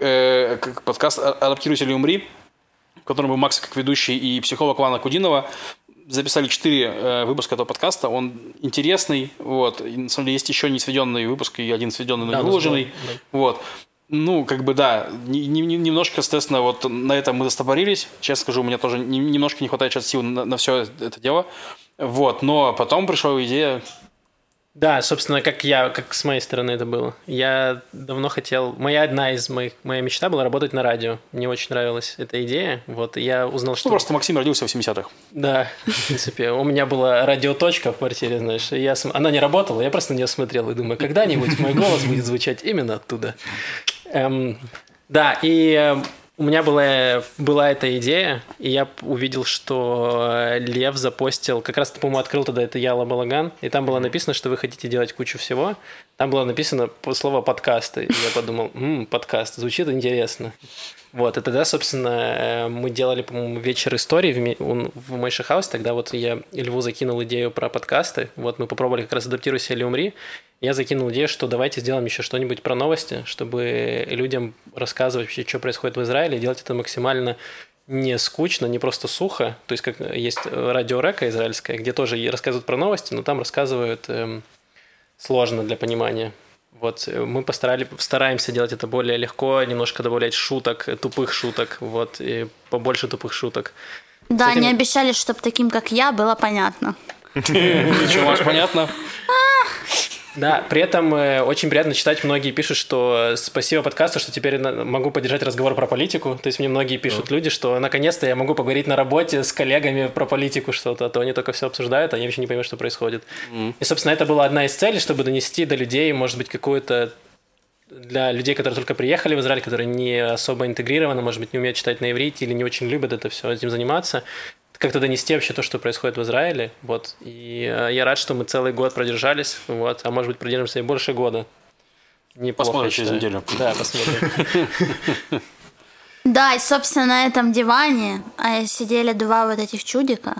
Э, Подкаст «Адаптируйся или умри», в котором был Макс как ведущий и психолог Лана Кудинова. Записали четыре э, выпуска этого подкаста. Он интересный. Вот. И, на самом деле есть еще не сведенный выпуск и один сведенный, но Да, не выложенный. да. Вот. Ну, как бы да, не- не- не- немножко, соответственно, вот на этом мы застопорились. Честно скажу, у меня тоже не- немножко не хватает сейчас сил на, все это дело. Вот, но потом пришла идея, Да, собственно, как я, как с моей стороны это было. Я давно хотел... Моя одна из моих... Моя мечта была работать на радио. Мне очень нравилась эта идея. Вот, и я узнал, что... ну, просто Максим родился в 70-х. Да, в принципе. У меня была радиоточка в квартире, знаешь. и Я, она не работала, я просто на нее смотрел и думаю, когда-нибудь мой голос будет звучать именно оттуда. Эм, да, и э, у меня была, была эта идея, и я увидел, что э, Лев запостил, как раз, по-моему, открыл тогда это Яла Балаган, и там было написано, что вы хотите делать кучу всего. Там было написано слово подкасты. И я подумал, «М, подкаст, звучит интересно. Вот, и тогда, собственно, э, мы делали, по-моему, вечер истории в, в Мэйши Хаус. Тогда вот я Льву закинул идею про подкасты. Вот мы попробовали как раз «Адаптируйся или умри». Я закинул идею, что давайте сделаем еще что-нибудь про новости, чтобы людям рассказывать вообще, что происходит в Израиле, делать это максимально не скучно, не просто сухо. То есть, как есть радио Река израильское, где тоже рассказывают про новости, но там рассказывают эм, сложно для понимания. Вот, э, мы постарали, стараемся делать это более легко, немножко добавлять шуток, э, тупых шуток, вот, и побольше тупых шуток. Да, этим- они обещали, чтобы таким, как я, было понятно. [LAUGHS] Ничего, понятно. Да, при этом э, очень приятно читать, многие пишут, что э, спасибо подкасту, что теперь могу поддержать разговор про политику. То есть мне многие пишут люди, что наконец-то я могу поговорить на работе с коллегами про политику что-то, а то они только все обсуждают, а я вообще не понимаю, что происходит. И, собственно, это была одна из целей, чтобы донести до людей, может быть, какую-то для людей, которые только приехали в Израиль, которые не особо интегрированы, может быть, не умеют читать на иврите или не очень любят это все, этим заниматься, как-то донести вообще то, что происходит в Израиле, вот. И э, я рад, что мы целый год продержались, вот, а может быть, продержимся и больше года. Неплохо, Посмотрим через неделю. Да, посмотрим. [LAUGHS] Да, и, собственно, на этом диване э, сидели два вот этих чудика.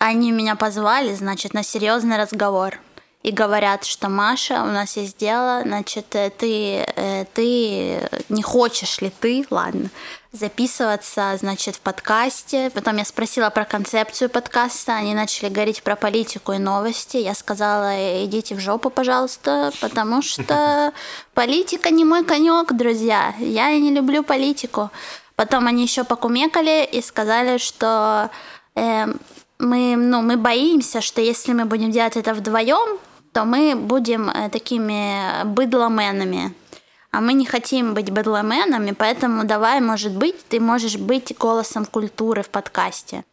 Они меня позвали, значит, на серьезный разговор. И говорят, что Маша, у нас есть дело, значит, э, ты, э, ты не хочешь ли ты, ладно, записываться, значит, в подкасте. Потом я спросила про концепцию подкаста, они начали говорить про политику и новости. Я сказала, идите в жопу, пожалуйста, потому что [LAUGHS] политика не мой конек, друзья. Я не люблю политику. Потом они еще покумекали и сказали, что эм, мы, ну, мы боимся, что если мы будем делать это вдвоем, то мы будем э, такими быдломенами. А мы не хотим быть быдломенами, поэтому давай, может быть, ты можешь быть голосом культуры в подкасте.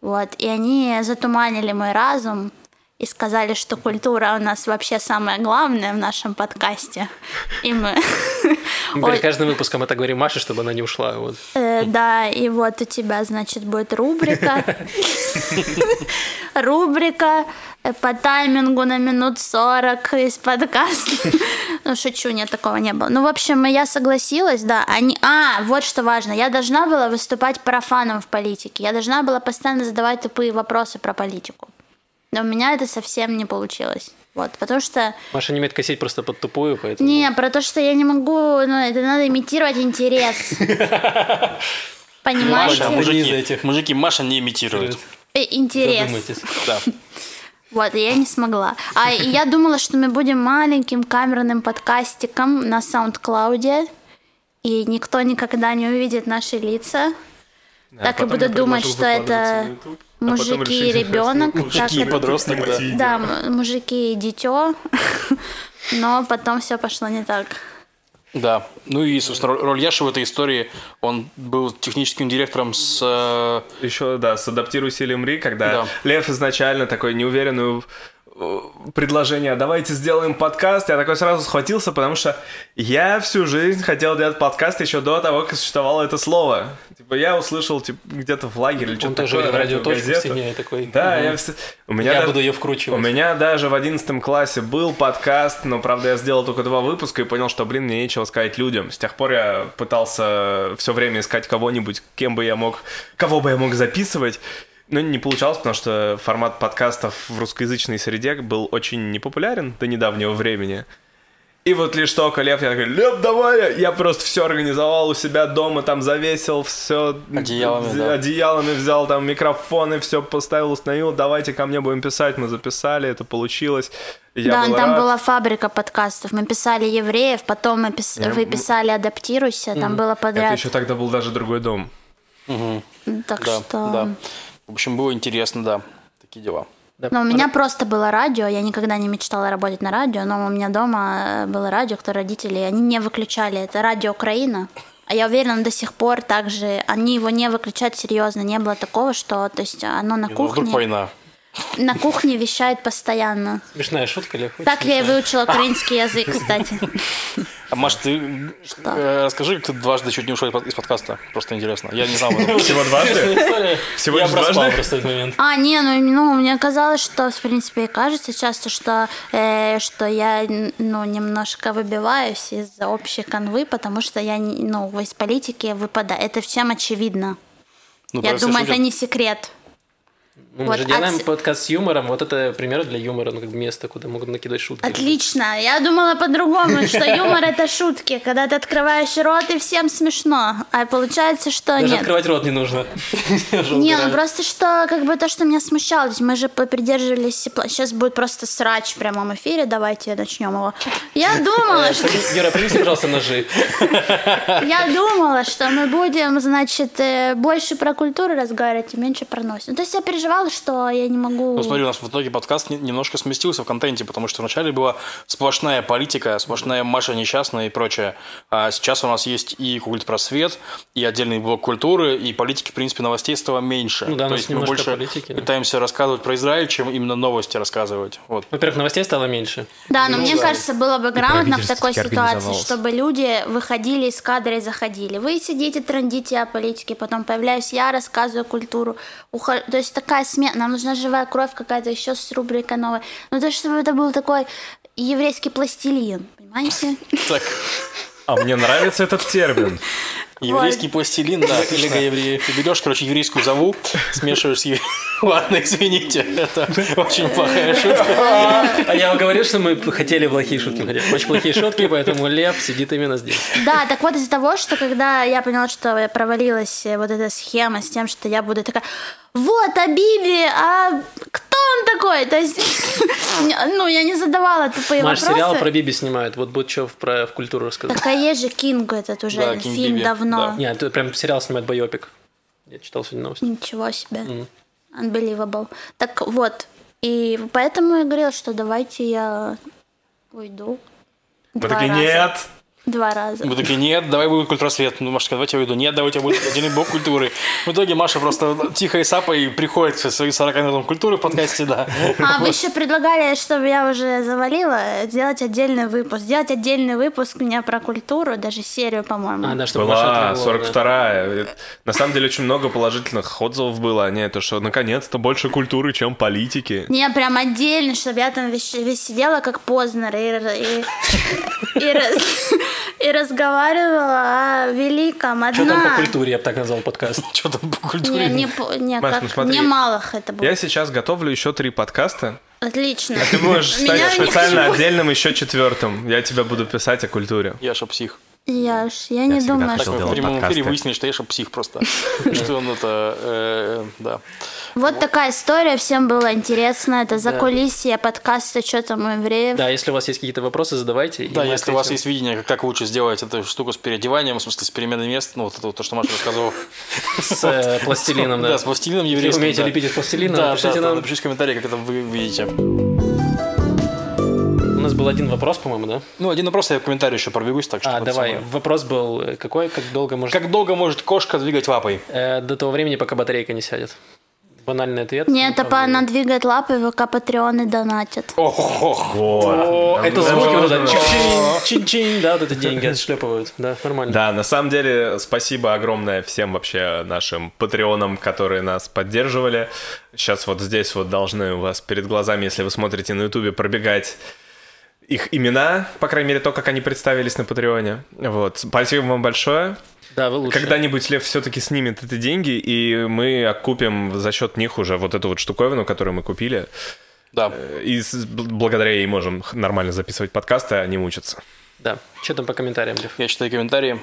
Вот, и они затуманили мой разум, и сказали, что культура у нас вообще самое главное в нашем подкасте. И мы... [LAUGHS] Перед каждым выпуском это говорим Маше, чтобы она не ушла. Вот. Э, да, и вот у тебя, значит, будет рубрика. [LAUGHS] Рубрика по таймингу на минут 40 из подкаста. [LAUGHS] Ну, шучу, нет, такого не было. Ну, в общем, я согласилась, да. Они... А, вот что важно. Я должна была выступать профаном в политике. Я должна была постоянно задавать тупые вопросы про политику. Но у меня это совсем не получилось. Вот, потому что... Маша не умеет косить просто под тупую, поэтому... Не, про то, что я не могу... Ну, это надо имитировать интерес. [LAUGHS] Понимаете? Маша, мужики, мужики, Маша не имитирует. Э, Интерес. Да. [LAUGHS] Вот, я не смогла. А я думала, что мы будем маленьким камерным подкастиком на SoundCloud, и никто никогда не увидит наши лица. А так и буду думать, что это а мужики и [LAUGHS] ребенок. Мужики и подросток, да. Да, мужики и дитё. [LAUGHS] Но потом все пошло не так. Да. Ну и, собственно, роль- Яши в этой истории, он был техническим директором с... э, Еще, да, с «Адаптируйся или умри», когда Да. Лев изначально такой неуверенную э, предложение, «А давайте сделаем подкаст, я такой сразу схватился, потому что я всю жизнь хотел делать подкаст еще до того, как существовало это слово. Типа я услышал типа, где-то в лагере или Он что-то такое, видел радиоточку в радиогазету. стене и такой... Да, «Мгм. я, вс- у меня Я даже- буду ее У вкручивать. меня даже в одиннадцатом классе был подкаст, но, правда, я сделал только два выпуска и понял, что, блин, мне нечего сказать людям. С тех пор я пытался все время искать кого-нибудь, кем бы я мог, кого бы я мог записывать. Но не получалось, потому что формат подкастов в русскоязычной среде был очень непопулярен до недавнего времени. И вот лишь только Лев, я такой, Лев, давай! Я просто все организовал у себя дома, там завесил, все Одеялами, да. одеялами взял, там микрофоны, все поставил, установил, давайте ко мне будем писать, мы записали, это получилось. Я да, был там рад. была фабрика подкастов. Мы писали евреев, потом мы пис- Я- вы писали «Адаптируйся», там было Это подряд. еще тогда был даже другой дом. Так Да, что... да. В общем, было интересно, да. Такие дела. Но у меня просто было радио, я никогда не мечтала работать на радио, но у меня дома э, было радио, которое родители, они не выключали, это радио Украина. А я уверена, до сих пор также они его не выключают серьезно. Не было такого, что то есть оно на Вдруг кухне, война. на кухне вещает постоянно. Смешная шутка, очень Так я и смешная. выучила [LAUGHS] украинский язык, кстати. А Маш, ты э, расскажи, как ты дважды чуть не ушел из подкаста. Просто интересно. Я не знал об этом. [LAUGHS] Всего дважды? Всего Я лишь проспал дважды? просто этот момент. А, не, ну, ну, мне казалось, что, в принципе, и кажется часто, что, э, что я, ну, немножко выбиваюсь из общей канвы, потому что я, ну, из политики выпадаю. Это всем очевидно. Ну, я думаю, шутят. это не секрет. Ну, мы Вот, же делаем отс- подкаст с юмором. Вот это пример для юмора, ну, как бы место, куда могут накидать шутки. Отлично. Я думала по-другому, что [LAUGHS] юмор это шутки, когда ты открываешь рот и всем смешно. А получается, что Даже нет. открывать рот не нужно. [LAUGHS] Не, ну просто что, как бы то, что меня смущало, мы же придерживались, сейчас будет просто срач в прямом эфире, давайте начнем его. Я [LAUGHS] думала, что, Юра, принеси, пожалуйста, ножи. я думала, что мы будем, значит, э, больше про культуру разговаривать и меньше про нос. Ну, то есть я переживала, что я не могу... Ну, смотри, у нас в итоге подкаст не- немножко сместился в контенте, потому что вначале была сплошная политика, сплошная Маша несчастная и прочее. А сейчас у нас есть и культпросвет, и отдельный блок культуры, и политики, в принципе, новостей стало меньше. Ну да, То есть мы больше политики, да. пытаемся рассказывать про Израиль, чем именно новости рассказывать. Вот. Во-первых, новостей стало меньше. Да, но мне кажется, было бы грамотно в такой ситуации, чтобы люди выходили из кадра и заходили. Вы сидите, трандите о политике, потом появляюсь я, рассказываю культуру. Ухо- То есть такая смена. Нам нужна живая кровь какая-то еще с рубрикой новой. Ну, то, чтобы это был такой еврейский пластилин, понимаете? Так, А мне нравится этот термин. Еврейский пластилин, да, коллега евреев. Ты берешь, короче, еврейскую заву, смешиваешь с [LAUGHS] Ладно, извините, это очень плохая шутка. А я вам говорил, что мы хотели плохие шутки. Очень плохие шутки, поэтому Лев сидит именно здесь. Да, так вот из-за того, что когда я поняла, что провалилась э, вот эта схема с тем, что я буду такая, вот, а Биби, а кто он такой? То есть, [LAUGHS] ну, я не задавала тупые Маш, вопросы. сериал про Биби снимают. Вот будет что про в культуру рассказать. Так а есть же Кинг этот уже Да, фильм Биби, давно. да. Не, это прям сериал снимает байопик. Я читал сегодня новости. Ничего себе. Unbelievable. Так вот, и поэтому я говорила, что давайте я уйду. Два такие, нет, Два раза. Мы такие, нет, давай будет культуросвет. Ну, Маша, давайте я уйду. Нет, давайте будет отдельный блок культуры. В итоге Маша просто тихо и сапа и приходит со своим 40 минутам культуры в подкасте, да. А вы еще предлагали, чтобы я уже завалила, сделать отдельный выпуск. Сделать отдельный выпуск у меня про культуру, даже серию, по-моему. А, да, чтобы Маша Была отреагировала, да. 42-я. На самом деле очень много положительных отзывов было. Не, то, что наконец-то больше культуры, чем политики. Не, прям отдельно, чтобы я там весь, весь сидела как Познер и, и, и, раз- и разговаривала о великом. Одна. Что там по культуре, я бы так назвал подкаст. [LAUGHS] Что там по Не, культуре? не, по- не, Маш, как, ну смотри, не малых это будет. Я сейчас готовлю еще три подкаста. Отлично. Ты можешь стать Меня специально [LAUGHS] отдельным еще четвертым. Я тебя буду писать о культуре. Яша псих. Я ж, я не думаю, Так, что... мы в прямом эфире выяснили, что Яша псих просто. [LAUGHS] Что он это, э, да. Вот такая история, всем было интересно. Это за кулисье подкаста «Что там у евреев». Да, если у вас есть какие-то вопросы, задавайте. Да, если у вас есть видение, как лучше сделать эту штуку с переодеванием, в смысле с переменой мест, ну вот это то, что Маша рассказывала. С э, пластилином, да. Да, с пластилином Если еврейским. умеете лепить из пластилина, Да, напишите нам. напишите в комментарии, как это вы видите. У нас был один вопрос, по-моему, да? Ну, один вопрос, я в комментарии еще пробегусь, так что... А, вот давай. самое. Вопрос был э, какой? Как долго может... Как долго может кошка двигать лапой? Э, до того времени, пока батарейка не сядет. Банальный ответ. Нет, это правда. она двигает лапы, ВК Патреоны донатят. Ох, О, это звуки вот это Можно. чин-чин, чин-чин, да, вот эти деньги отшлепывают. Да, нормально. Да, на самом деле, спасибо огромное всем вообще нашим патреонам, которые нас поддерживали. Сейчас вот здесь вот должны у вас перед глазами, если вы смотрите на ютубе, пробегать их имена, по крайней мере, то, как они представились на Патреоне. Вот. Спасибо вам большое. Да, вы лучше. Когда-нибудь Лев все-таки снимет эти деньги, и мы окупим за счет них уже вот эту вот штуковину, которую мы купили. Да. И с- бл- благодаря ей можем нормально записывать подкасты, а не мучиться. Да. Что там по комментариям, Лев? Я читаю комментарии.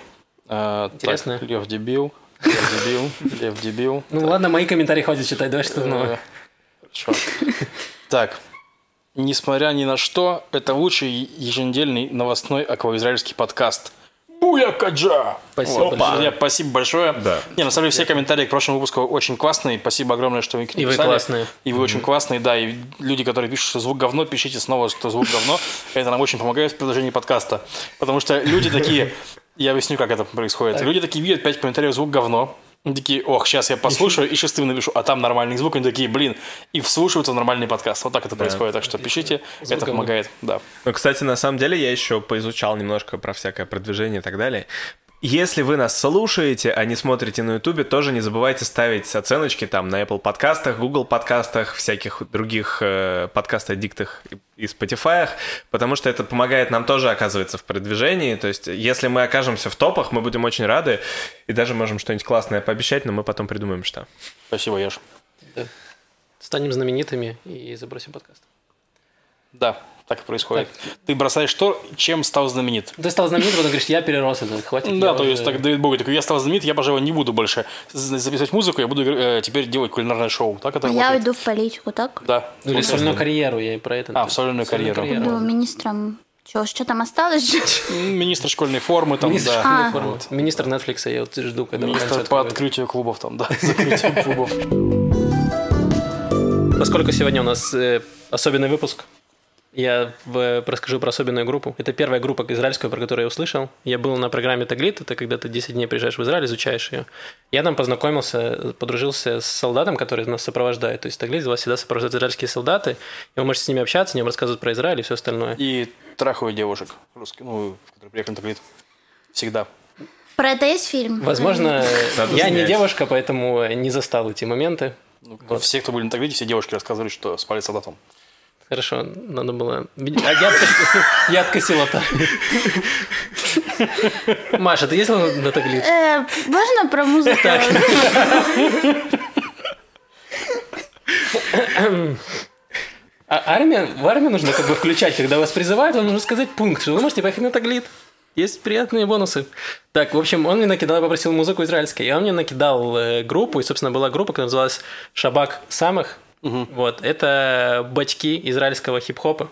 А, Интересно. Так, Лев дебил. Лев дебил. Лев дебил. Ну ладно, мои комментарии хватит читать, давай что-то Э, новое. Хорошо. Так. Несмотря ни на что, это лучший еженедельный новостной акваизраильский подкаст. Буякаджа! Спасибо большое. Друзья, спасибо большое. Да. Не, на самом деле все комментарии к прошлому выпуску очень классные. Спасибо огромное, что вы их И вы написали. классные. И вы очень классные, да. И люди, которые пишут, что звук говно, пишите снова, что звук говно. [LAUGHS] Это нам очень помогает в продолжении подкаста. Потому что люди такие... Я объясню, как это происходит. Люди такие видят 5 комментариев звук говно. Они такие, ох, сейчас я послушаю и шестым напишу, а там нормальный звук. Они такие, блин, и вслушиваются в нормальный подкаст. Вот так это происходит. Так что пишите, это говно. помогает. Да. Ну, кстати, на самом деле я еще поизучал немножко про всякое продвижение и так далее. Если вы нас слушаете, а не смотрите на Ютубе, тоже не забывайте ставить оценочки там на Apple подкастах, Google подкастах, всяких других э, подкаст-аддиктах и Spotify, потому что это помогает нам тоже оказывается в продвижении. То есть, если мы окажемся в топах, мы будем очень рады и даже можем что-нибудь классное пообещать, но мы потом придумаем, что. Спасибо, Яш. Станем знаменитыми и забросим подкаст. Да, так и происходит. Ты бросаешь то, чем стал знаменит. Ты стал знаменит, потом говоришь, я перерос это, хватит. Да, то уже- есть так Дэвид Боуи такой, я стал знаменит, я, пожалуй, не буду больше записывать музыку, я буду э, теперь делать кулинарное шоу. Так это А я уйду в политику, так? Да. Ну, или сольную карьеру, я и про это. А, в сольную карьеру. Буду министром. Че, что там осталось? Министр школьной формы там, Министр, да. школьной А. формы. Министр Netflix, я вот жду, когда Министр по открытию клубов там, да, [LAUGHS] закрытию клубов. Поскольку сегодня у нас э, особенный выпуск, я в- расскажу про особенную группу. Это первая группа израильская, про которую я услышал. Я был на программе Таглит, это когда ты 10 дней приезжаешь в Израиль, изучаешь ее. Я там познакомился, подружился с солдатом, который нас сопровождает. То есть Таглит вас всегда сопровождают израильские солдаты, и вы можете с ними общаться, они вам рассказывают про Израиль и все остальное. И трахаю девушек русских, ну, которые приехали на Таглит. Всегда. Про это есть фильм? Возможно, я не девушка, поэтому не застал эти моменты. Ну, Все, кто были на Таглите, все девушки рассказывали, что спали с солдатом. Хорошо, надо было... А я [LAUGHS] я откосил это. [LAUGHS] Маша, ты ездила на Таглит? Э, можно про музыку? А армия, в армию нужно как бы включать, когда вас призывают, вам нужно сказать пункт, что вы можете поехать на Таглит. Есть приятные бонусы. Так, в общем, он мне накидал, попросил музыку израильской, и он мне накидал э, группу, и, собственно, была группа, которая называлась «Шабак самых». Вот, это батьки израильского хип-хопа.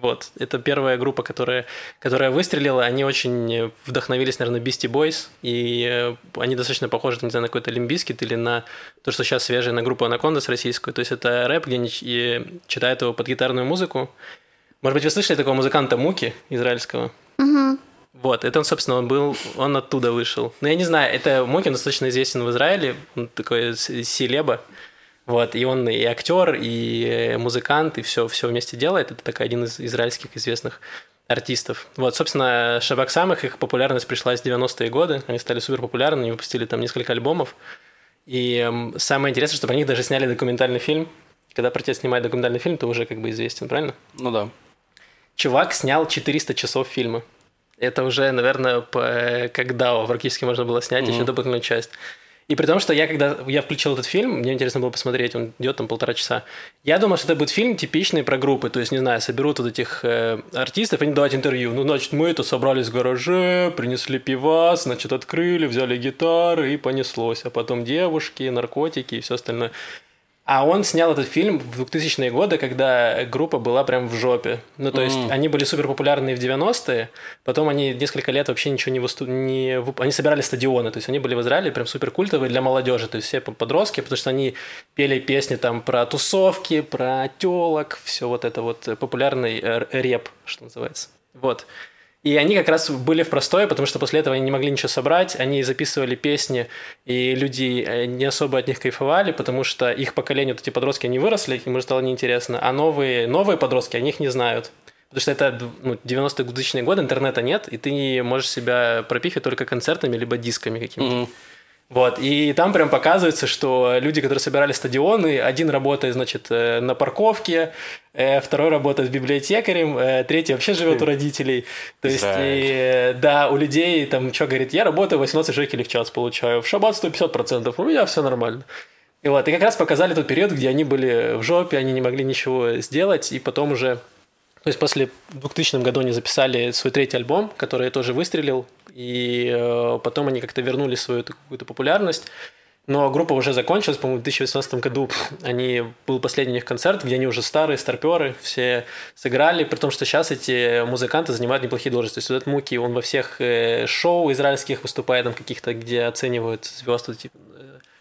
Вот, это первая группа, которая, которая выстрелила. Они очень вдохновились, наверное, Beastie Boys, и э, они достаточно похожи, не знаю, на какой-то Limp Bizkit или на то, что сейчас свежее, на группу Anacondaz российскую. То есть это рэп, где они читают его под гитарную музыку. Может быть, вы слышали такого музыканта Муки израильского? Вот, это он, собственно, он был, он оттуда вышел. Но я не знаю, это Муки достаточно известен в Израиле, он такой селеба. Вот, и он и актер, и музыкант, и все, все вместе делает. Это такой один из израильских известных артистов. Вот, собственно, Шабак Самых, их популярность пришла с 90-е годы. Они стали супер популярны, они выпустили там несколько альбомов. И самое интересное, что про них даже сняли документальный фильм. Когда про тебя снимают документальный фильм, ты уже как бы известен, правильно? Ну да. Чувак снял 400 часов фильма. Это уже, наверное, по, как DAO практически можно было снять mm-hmm. еще дополнительную часть. И при том, что я, когда я включил этот фильм, мне интересно было посмотреть, он идет там полтора часа, я думал, что это будет фильм типичный про группы, то есть, не знаю, соберут вот этих э, артистов, они давать интервью. Ну, значит, мы это собрались в гараже, принесли пивас, значит, открыли, взяли гитары и понеслось. А потом девушки, наркотики и все остальное. А он снял этот фильм в 2000-е годы, когда группа была прям в жопе. Ну, то есть, mm. они были супер популярны в 90-е, потом они несколько лет вообще ничего не выступ... не Они собирали стадионы, то есть, они были в Израиле прям супер культовые для молодежи, то есть, все подростки, потому что они пели песни там про тусовки, про телок, все вот это вот популярный э, реп, что называется. Вот. И они как раз были в простое, потому что после этого они не могли ничего собрать, они записывали песни, и люди э, не особо от них кайфовали, потому что их поколение, вот эти подростки, они выросли, им уже стало неинтересно, а новые, новые подростки, они их не знают. Потому что это ну, 90-е, 2000 годы, интернета нет, и ты можешь себя пропихивать только концертами либо дисками какими-то. Mm-hmm. Вот, и там прям показывается, что люди, которые собирали стадионы, один работает, значит, э, на парковке, э, второй работает с библиотекарем, э, третий вообще живет у родителей. То есть, и, да, у людей там, что говорит, я работаю 18 шекелей в час получаю, в шаббат 150%, у меня все нормально. И вот, и как раз показали тот период, где они были в жопе, они не могли ничего сделать, и потом уже то есть после 2000 году они записали свой третий альбом, который тоже выстрелил, и э, потом они как-то вернули свою какую-то популярность. Но группа уже закончилась, по-моему, в 2018 году они, был последний у них концерт, где они уже старые, старперы, все сыграли, при том, что сейчас эти музыканты занимают неплохие должности. То есть вот этот Муки, он во всех э, шоу израильских выступает, там каких-то, где оценивают звезды, типа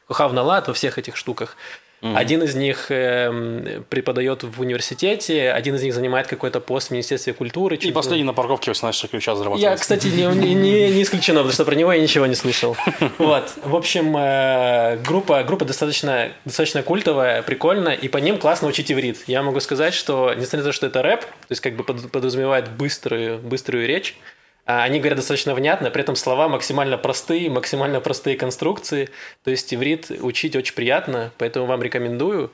Кухав Налат, во всех этих штуках. Mm-hmm. Один из них э, преподает в университете, один из них занимает какой-то пост в Министерстве культуры. И последний на парковке 18 ключа зарабатывает. Я, кстати, не, не, не исключено, потому что про него я ничего не слышал. [LAUGHS] Вот. В общем, э, группа, группа достаточно, достаточно культовая, прикольная, и по ним классно учить иврит. Я могу сказать, что, несмотря на то, что это рэп, то есть как бы подразумевает быструю, быструю речь, они говорят достаточно внятно, при этом слова максимально простые, максимально простые конструкции. То есть иврит учить очень приятно, поэтому вам рекомендую.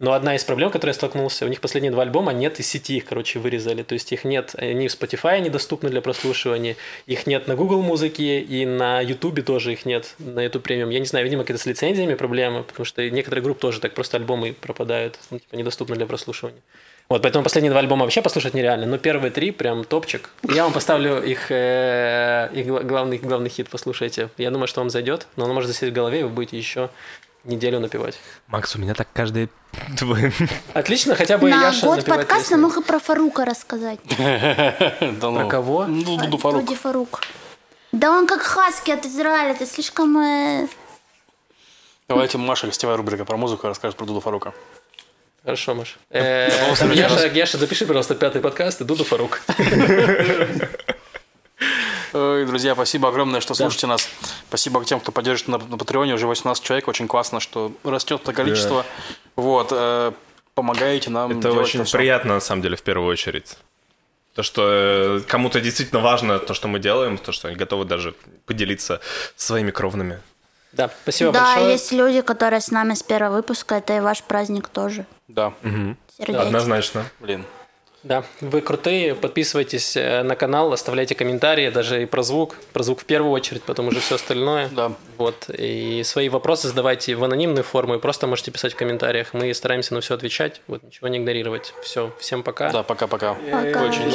Но одна из проблем, которой я столкнулся, у них последние два альбома нет из сети, их, короче, вырезали. То есть их нет, они в Spotify недоступны для прослушивания, их нет на Google музыке и на YouTube тоже их нет, на эту премиум. Я не знаю, видимо, какие-то с лицензиями проблемы, потому что некоторые группы тоже так просто альбомы пропадают, ну, типа, недоступны для прослушивания. Вот, поэтому последние два альбома вообще послушать нереально, но первые три прям топчик. Я вам поставлю их, э, их главный, главный хит, послушайте. Я думаю, что вам зайдет, но он может засесть в голове, и вы будете еще неделю напевать. Макс, у меня так каждый твой... Отлично, хотя бы На Яша год подкаста мог и про Фарука рассказать. [LAUGHS] Ну. Про кого? Ну, Дуду Фарук. Фарук. Да он как хаски от Израиля, это слишком... э, Давайте Маша, гостевая рубрика про музыку, расскажет про Дуду Фарука. Хорошо, Маш. Э, там Яша, Яша, запиши, пожалуйста, пятый подкаст и Дуду Фарук. Ой, Друзья, спасибо огромное, что слушаете нас. Спасибо тем, кто поддерживает на, на Патреоне. Уже 18 человек. Очень классно, что растет это количество. Вот. э, помогаете нам Это очень всё. приятно, на самом деле, в первую очередь. То, что э, кому-то действительно важно то, что мы делаем, то, что они готовы даже поделиться своими кровными. Да, спасибо Да, большое. есть люди, которые с нами с первого выпуска, это и ваш праздник тоже. Да, Сердечко. Однозначно. блин. Да, вы крутые, подписывайтесь э, на канал, оставляйте комментарии, даже и про звук, про звук в первую очередь, потом уже все остальное. Да. Вот, и свои вопросы задавайте в анонимную форму, и просто можете писать в комментариях. Мы стараемся на все отвечать, вот, ничего не игнорировать. Все, всем пока. Да, пока-пока. Пока. Очень.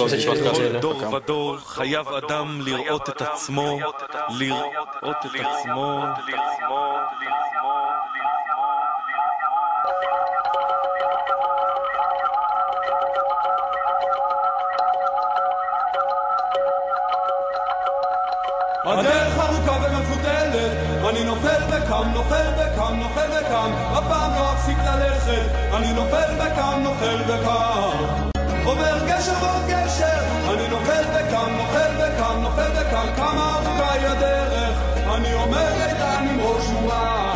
הדרך ארוכה ומפותלת, אני נופל וקם, נופל וקם, נופל וקם, אף פעם לא אפסיק ללכת, אני נופל וקם, נופל וקם. עובר גשר ועוד גשר, אני נופל וקם, נופל וקם, נופל וקם. כמה ארוכה היא הדרך, אני עומד איתן עם ראש מורם.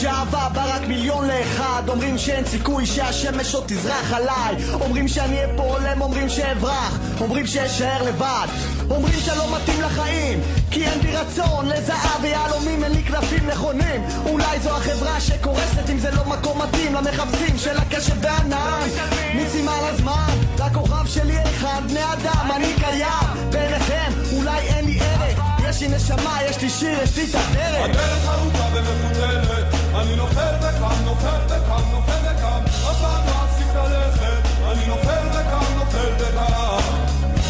שאהבה בא רק מיליון לאחד. אומרים שאין סיכוי שהשמש עוד תזרח עליי. אומרים שאני אפול, הם אומרים שאברח. אומרים שאשאר לבד. אומרים שלא מתאים לחיים כי אין בי רצון לזהב ויהלומים. אין לי כנפים נכונים. אולי זו החברה שקורסת אם זה לא מקום מתאים למחפשים של הקשב והענן מיצים על הזמן לכוכב שלי אחד בני אדם אני קיים. ביניכם אולי אין לי ערך. יש לי נשמה, יש לי שיר, יש לי את הדרך הדרך ארוכה ומפותלת, אני נופל וקם, נופל וקם, נופל וקם, אף פעם לא אפסיק ללכת, אני נופל וקם, נופל וקם.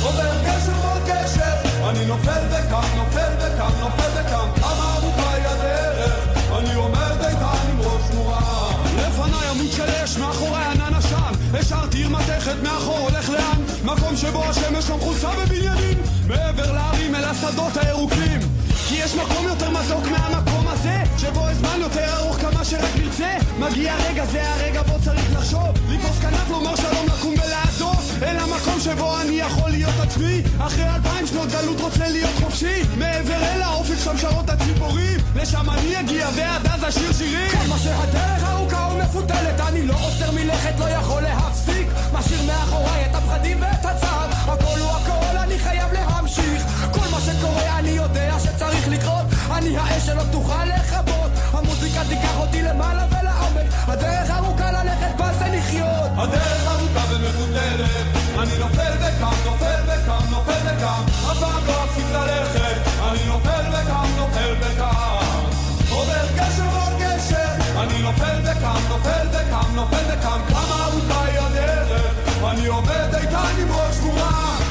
עובר גשר מול גשר, אני נופל וקם, נופל וקם, נופל וקם, כמה ארוכה היא הדרך, אני עומד איתן עם ראש מורם. לפניי עמוד של אש, מאחורי ענן עשן, השארתי עיר מתכת מאחור, הולך לאן? מקום שבו השמש לא מחוצה בבניינים, מעבר להרים אל השדות הירוקים. כי יש מקום יותר מתוק הזה שבו הזמן יותר ארוך כמה שרק נרצה. מגיע רגע, זה הרגע בו צריך לחשוב. לתפוס כנף, לומר שלום, לקום ולעזוב אל המקום שבו אני יכול להיות עצמי. אחרי אלפיים שנות גלות רוצה להיות חופשי. מעבר אל האופק שם שרות הציפורים. לשם אני אגיע ועד אז אשיר שירים. כמה שהדרך ארוכה ומפותלת אני לא עוצר מלכת, לא יכול להפסיק. משאיר מאחוריי את הפחדים ואת הצער. הכל הוא הכל, אני האש שלא תוכל לכבות. המוזיקה תיקח אותי למעלה ולעומק. הדרך ארוכה ללכת בה זה לחיות הדרך ארוכה ומפותלת אני נופל וקם, נופל וקם, נופל וקם הפעם לא אפסיק ללכת. אני נופל וקם, נופל וקם עובר גשר ועוד גשר. אני נופל וקם, נופל וקם, נופל וקם כמה ארוכה היא הדרך? אני עומד איתן עם ראש גבורה.